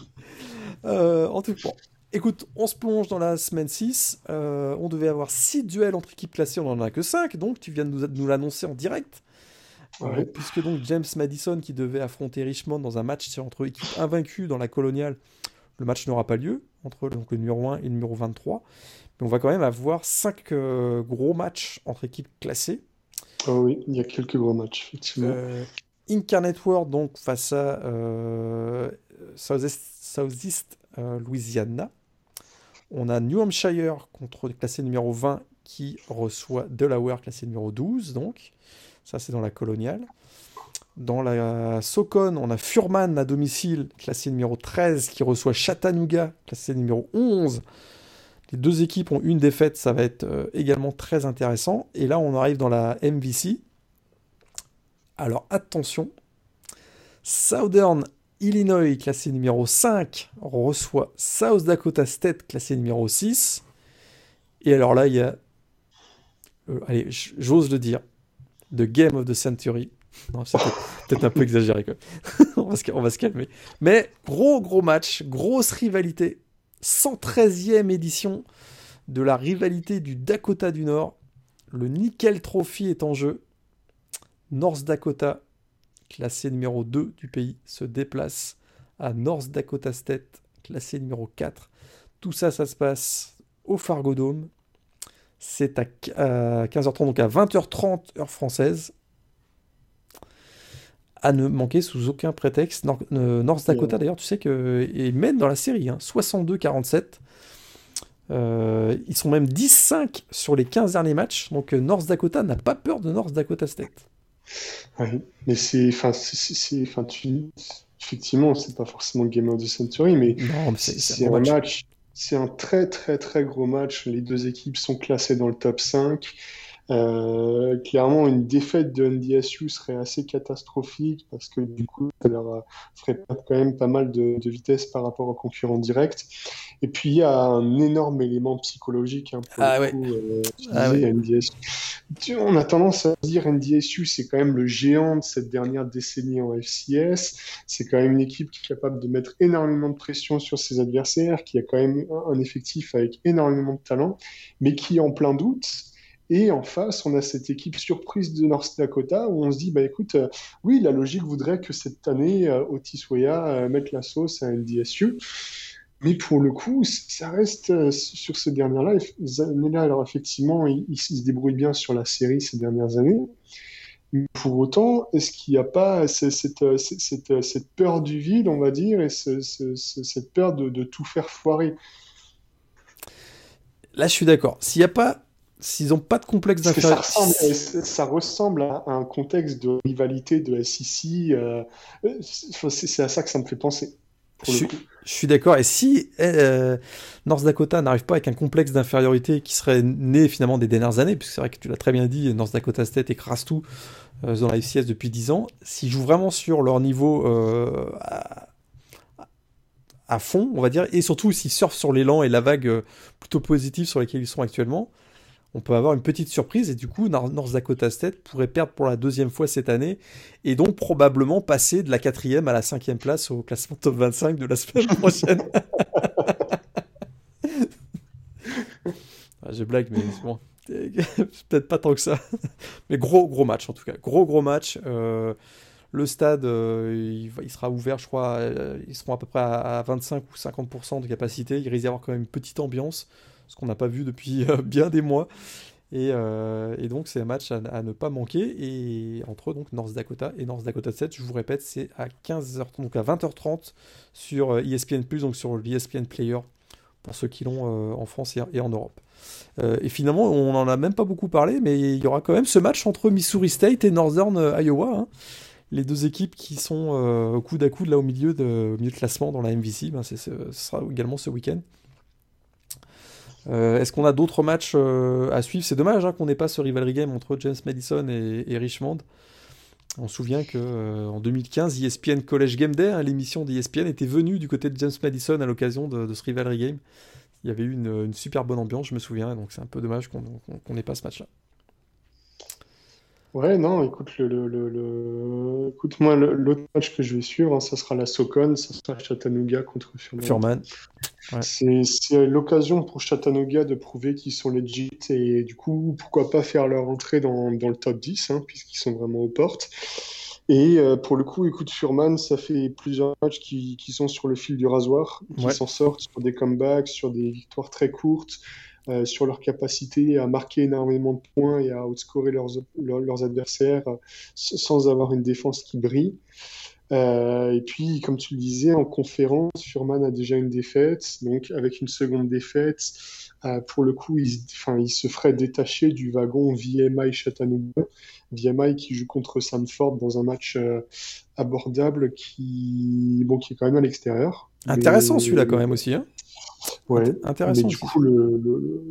Euh, en tout cas, écoute, on se plonge dans la semaine 6. Euh, on devait avoir 6 duels entre équipes classées, on en a que 5, donc tu viens de nous, nous l'annoncer en direct. Euh, Ouais. puisque donc James Madison qui devait affronter Richmond dans un match entre équipes invaincues dans la coloniale, le match n'aura pas lieu entre donc, le numéro 1 et le numéro 23. Mais on va quand même avoir 5 gros matchs entre équipes classées. Oh oui, il y a quelques gros matchs, effectivement. Euh, Incarnate World donc face à euh, Southeast, Southeast, euh, Louisiana. On a New Hampshire contre le classé numéro 20 qui reçoit Delaware classé numéro 12 donc. Ça c'est dans la coloniale. Dans la Socon, on a Furman à domicile classé numéro 13 qui reçoit Chattanooga classé numéro 11. Les deux équipes ont une défaite, ça va être euh, également très intéressant. Et là on arrive dans la MVC. Alors attention, Southern Illinois, classé numéro 5, reçoit South Dakota State, classé numéro 6. Et alors là, il y a, euh, allez, j'ose le dire, The Game of the Century. Non, c'est peut-être un peu exagéré on, va se, on va se calmer. Mais gros, gros match, grosse rivalité. 113e édition de la rivalité du Dakota du Nord. Le Nickel Trophy est en jeu. North Dakota, classé numéro 2 du pays, se déplace à North Dakota State, classé numéro 4. Tout ça, ça se passe au Fargo Dome. C'est à qu- à 15h30, donc à 20h30 heure française. À ne manquer sous aucun prétexte. Nor- North Dakota, d'ailleurs, tu sais qu'ils mènent dans la série, hein, 62-47. Euh, ils sont même 10-5 sur les 15 derniers matchs. Donc euh, North Dakota n'a pas peur de North Dakota State. Ouais, mais c'est, enfin, tu, effectivement, c'est pas forcément le Game of the Century, mais mais c'est un bon un match. match, c'est un très très très gros match. Les deux équipes sont classées dans le top 5. Euh, clairement, une défaite de NDSU serait assez catastrophique parce que du coup, ça leur euh, ferait perdre quand même pas mal de, de vitesse par rapport aux concurrents directs. Et puis, il y a un énorme élément psychologique hein, pour Ah le ouais. euh, Ah disais NDSU. Tu- On a tendance à dire NDSU, c'est quand même le géant de cette dernière décennie en FCS. C'est quand même une équipe qui est capable de mettre énormément de pression sur ses adversaires, qui a quand même un un effectif avec énormément de talent, mais qui est en plein doute. Et en face, on a cette équipe surprise de North Dakota où on se dit, bah écoute, euh, oui, la logique voudrait que cette année, euh, Otis Weah euh, mette la sauce à NDSU. Mais pour le coup, ça reste euh, sur ces dernières-là, années-là, alors effectivement, ils il se débrouillent bien sur la série ces dernières années. Pour autant, est-ce qu'il n'y a pas euh, cette, peur du vide, on va dire, et ce- ce- ce- cette peur de, tout faire foirer? Là, je suis d'accord. S'il y a pas, s'ils n'ont pas de complexe ça d'infériorité, ressemble, euh, ça ressemble à un contexte de rivalité de SEC. euh, euh, c'est à ça que ça me fait penser, je suis, coup. je suis d'accord. Et si euh, North Dakota n'arrive pas avec un complexe d'infériorité qui serait né finalement des dernières années, puisque c'est vrai que tu l'as très bien dit, North Dakota State écrase tout euh, dans la FCS depuis 10 ans, s'ils jouent vraiment sur leur niveau euh, à, à fond, on va dire, et surtout s'ils surfent sur l'élan et la vague plutôt positive sur lesquels ils sont actuellement, on peut avoir une petite surprise et du coup Nor- North Dakota State pourrait perdre pour la deuxième fois cette année et donc probablement passer de la quatrième à la cinquième place au classement top 25 de la semaine prochaine. je blague, mais bon, peut-être pas tant que ça. mais gros, gros match en tout cas. Gros, gros match. le stade, il, il, sera ouvert, je crois, ils seront à peu près à, 25 ou 50% de capacité. Il risque d'y avoir quand même une petite ambiance, ce qu'on n'a pas vu depuis bien des mois. Euh, et, donc c'est un match à, ne pas manquer. Et entre donc North Dakota et North Dakota 7, je vous répète, c'est à 15h, donc à 20h30 sur ESPN+, euh, e donc sur l'ESPN Player, pour ceux qui l'ont euh, en France et, en Europe. et finalement, on n'en a même pas beaucoup parlé, mais il y aura quand même ce match entre Missouri State et Northern Iowa. Hein. Les deux équipes qui sont au coude à coude là au milieu de, milieu de classement dans la MVC, ben, ce sera également ce week-end. Euh, est-ce qu'on a d'autres matchs euh, à suivre? C'est dommage hein, qu'on n'ait pas ce rivalry game entre James Madison et, Richmond. On se souvient que euh, en 2015, ESPN College Game Day, hein, l'émission d'ESPN, était venue du côté de James Madison à l'occasion de, ce rivalry game. Il y avait eu une, super bonne ambiance, je me souviens, donc c'est un peu dommage qu'on n'ait pas ce match-là. Ouais, non, écoute, le, le, le, écoute moi, l'autre match que je vais suivre, hein, ça sera la Socon, ça sera Chattanooga contre Furman. Furman. C'est l'occasion pour Chattanooga de prouver qu'ils sont legit et du coup, pourquoi pas faire leur entrée dans, dans le top 10, hein, puisqu'ils sont vraiment aux portes. Et euh, pour le coup, écoute, Furman, ça fait plusieurs matchs qui, qui sont sur le fil du rasoir, qui s'en sortent sur des comebacks, sur des victoires très courtes. Euh, sur leur capacité à marquer énormément de points et à outscorer leurs, leurs, adversaires euh, sans avoir une défense qui brille. Euh, et puis, comme tu le disais, en conférence, Furman a déjà une défaite, donc avec une seconde défaite, pour le coup, il, se ferait détacher du wagon VMI Chattanooga. VMI qui joue contre Sanford dans un match abordable qui, bon, qui est quand même à l'extérieur. Intéressant celui-là quand même aussi. Hein Ouais, intéressant. Mais du coup, le,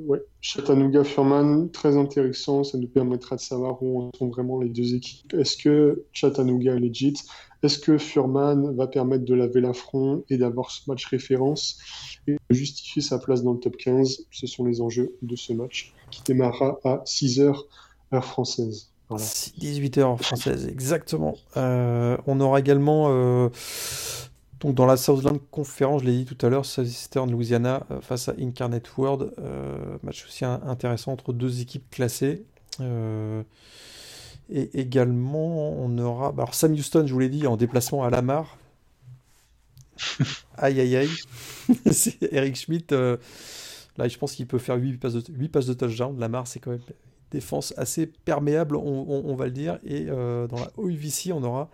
ouais. Chattanooga Furman, très intéressant. Ça nous permettra de savoir où sont vraiment les deux équipes. Est-ce que Chattanooga est legit? Est-ce que Furman va permettre de laver l'affront et d'avoir ce match référence et de justifier sa place dans le top 15 Ce sont les enjeux de ce match qui démarrera à 6h heure française. Voilà. 18h française, exactement. Euh, on aura également. Euh, donc dans la Southland Conference, je l'ai dit tout à l'heure, Southeastern Louisiana euh, face à Incarnate World, euh, match aussi intéressant entre deux équipes classées. Euh, et également, on aura. Bah, alors Sam Houston, je vous l'ai dit, en déplacement à Lamar. aïe aïe aïe. c'est Eric Schmidt. là, je pense qu'il peut faire 8 passes de, 8 passes de touchdown. Lamar, c'est quand même une défense assez perméable, on, va le dire. Et dans la OUVC, on aura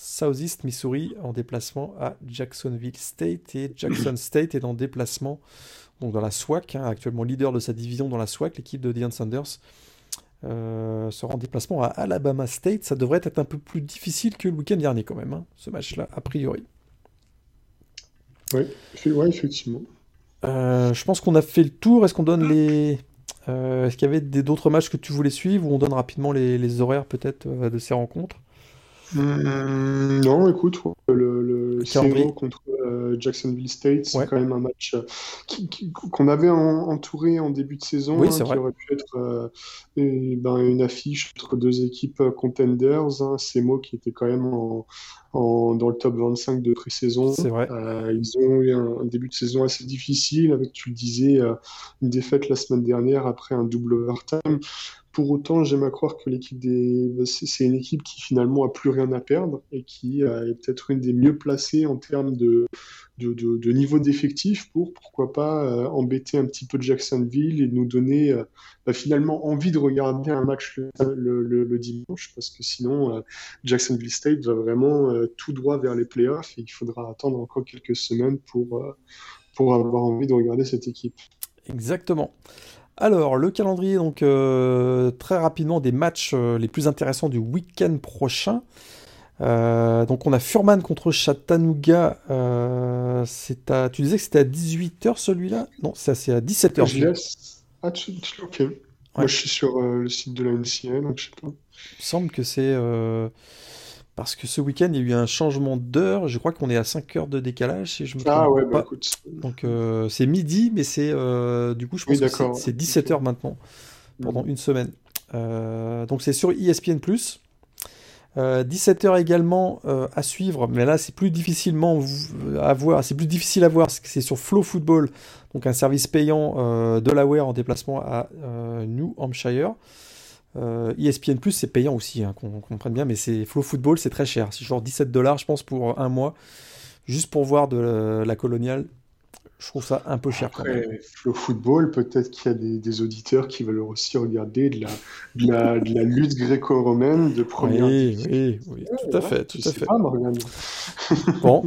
Southeast Missouri en déplacement à Jacksonville State et Jackson State est en déplacement donc dans la SWAC, hein, actuellement leader de sa division dans la SWAC, l'équipe de Deion Sanders euh, sera en déplacement à Alabama State. Ça devrait être un peu plus difficile que le week-end dernier quand même, hein, ce match-là, a priori. Oui, ouais, effectivement. Euh, je pense qu'on a fait le tour. Est-ce qu'on donne les... Euh, est-ce qu'il y avait d'autres matchs que tu voulais suivre ou on donne rapidement les horaires peut-être de ces rencontres? Mmh, non, écoute, le, le contre euh, Jacksonville State, c'est quand même un match euh, qu'on avait entouré en début de saison, hein, qui aurait pu être euh, ben, une affiche entre deux équipes contenders. Hein, ces mots qui étaient quand même en, dans le top 25 de pré-saison. ils ont eu un, début de saison assez difficile, avec, tu le disais, une défaite la semaine dernière après un double overtime. Pour autant, j'aime à croire que l'équipe bah, c'est une équipe qui finalement a plus rien à perdre et qui euh, est peut-être une des mieux placées en termes de, niveau d'effectif pour, pourquoi pas, euh, embêter un petit peu Jacksonville et nous donner euh, bah, finalement envie de regarder un match le, dimanche parce que sinon, Jacksonville State va vraiment tout droit vers les playoffs et il faudra attendre encore quelques semaines pour, pour avoir envie de regarder cette équipe. Exactement. Alors, le calendrier, donc euh, très rapidement, des matchs euh, les plus intéressants du week-end prochain. Euh, donc, on a Furman contre Chattanooga. c'est à... Tu disais que c'était à 18h celui-là? Non, c'est à 17h. Je laisse... Ah, tu... Moi, je suis sur le site de la NCA, donc je sais pas. Il me semble que c'est. Parce que ce week-end, il y a eu un changement d'heure. Je crois qu'on est à 5 heures de décalage, si je me ah, ouais, bah, pas. écoute. Donc euh, c'est midi, mais c'est euh, du coup, je pense que c'est 17 heures maintenant, pendant mm. une semaine. Euh, donc c'est sur ESPN+. 17h également à suivre, mais là c'est plus difficilement à voir, c'est plus difficile à voir, parce que c'est sur Flow Football, donc un service payant de l'Aware en déplacement à New Hampshire. ESPN Plus c'est payant aussi, hein, qu'on comprenne bien, mais c'est Flow Football c'est très cher, c'est genre 17 dollars je pense pour un mois, juste pour voir de la coloniale je trouve ça un peu cher. Après, le football, peut-être qu'il y a des, auditeurs qui veulent aussi regarder de la, de la, lutte gréco-romaine de première Oui, oui, oui, tout à fait. Tout à fait. bon,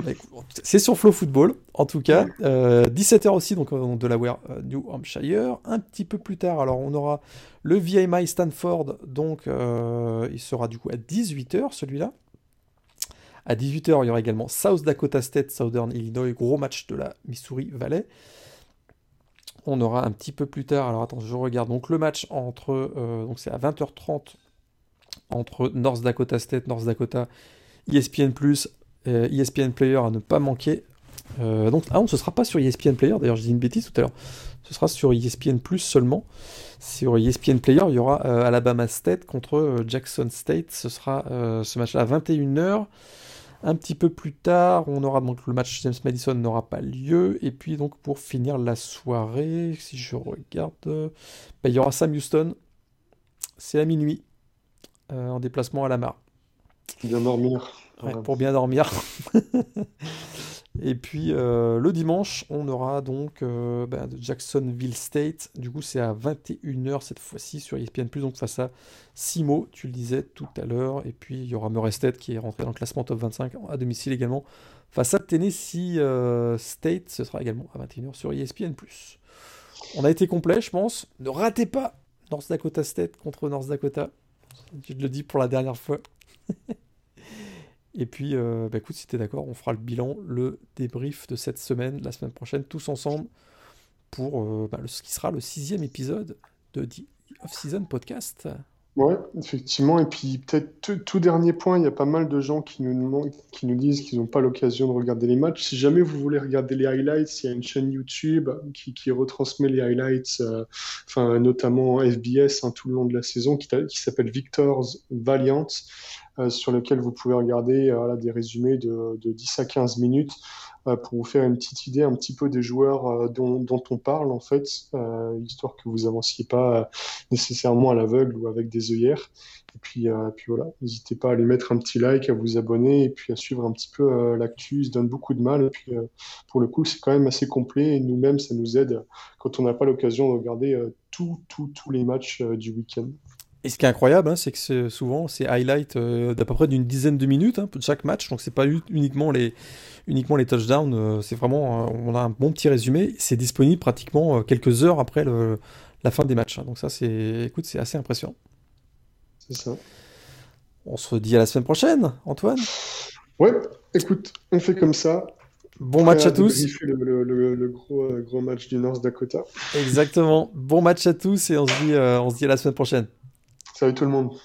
c'est sur Flow Football, en tout cas. 17h euh, aussi, donc de la euh, New Hampshire. Un petit peu plus tard, alors on aura le VMI Stanford, donc euh, il sera du coup à 18h celui-là. À 18h, il y aura également South Dakota State, Southern Illinois, gros match de la Missouri Valley. On aura un petit peu plus tard, alors attends, je regarde, donc le match entre, euh, donc c'est à 20h30 entre North Dakota State, North Dakota, ESPN+, euh, ESPN Player à ne pas manquer. Donc, ah non, ce sera pas sur ESPN Player, d'ailleurs je dis une bêtise tout à l'heure, ce sera sur ESPN Plus seulement. Sur ESPN Player, il y aura Alabama State contre Jackson State, ce sera ce match-là à 21h. Un petit peu plus tard, on aura donc le match James Madison n'aura pas lieu. Et puis donc pour finir la soirée, si je regarde, bah, il y aura Sam Houston. C'est à minuit euh, en déplacement à la mare. Bien dormir. pour bien dormir. Et puis euh, le dimanche, on aura donc euh, bah, Jacksonville State. Du coup, c'est à 21h cette fois-ci sur ESPN, donc face à Simo, tu le disais tout à l'heure. Et puis il y aura Murray State qui est rentré dans le classement top 25 à domicile également. Face à Tennessee euh, State, ce sera également à 21h sur ESPN. On a été complet, je pense. Ne ratez pas North Dakota State contre North Dakota. Je le dis pour la dernière fois. Et puis, euh, bah écoute, si tu es d'accord, on fera le bilan, le débrief de cette semaine, la semaine prochaine, tous ensemble, pour euh, bah, ce qui sera le sixième épisode de The Off-Season Podcast. Ouais, effectivement. Et puis, peut-être tout, dernier point, il y a pas mal de gens qui nous, qui nous disent qu'ils n'ont pas l'occasion de regarder les matchs. Si jamais vous voulez regarder les highlights, il y a une chaîne YouTube qui, retransmet les highlights, euh, enfin, notamment FBS hein, tout le long de la saison, qui, s'appelle Victor's Valiant. Euh, sur lequel vous pouvez regarder euh, des résumés de, 10 à 15 minutes pour vous faire une petite idée un petit peu des joueurs dont, on parle en fait, histoire que vous avanciez pas nécessairement à l'aveugle ou avec des œillères. Et puis, puis voilà, n'hésitez pas à lui mettre un petit like, à vous abonner et puis à suivre un petit peu l'actu. Il se donne beaucoup de mal et puis pour le coup, c'est quand même assez complet et nous-mêmes, ça nous aide quand on n'a pas l'occasion de regarder tous les matchs du week-end. Et ce qui est incroyable, hein, c'est que souvent c'est highlight euh, d'à peu près d'une dizaine de minutes hein, de chaque match. Donc c'est pas uniquement les uniquement les touchdowns. Euh, c'est vraiment euh, on a un bon petit résumé. C'est disponible pratiquement quelques heures après la fin des matchs. Hein. Donc ça c'est écoute c'est assez impressionnant. C'est ça. On se dit à la semaine prochaine, Antoine. Ouais, écoute, on fait comme ça. Bon match à tous. Le, le, le, gros, gros match du North Dakota. Exactement. Bon match à tous et on se dit, on se dit à la semaine prochaine. Salut tout le monde.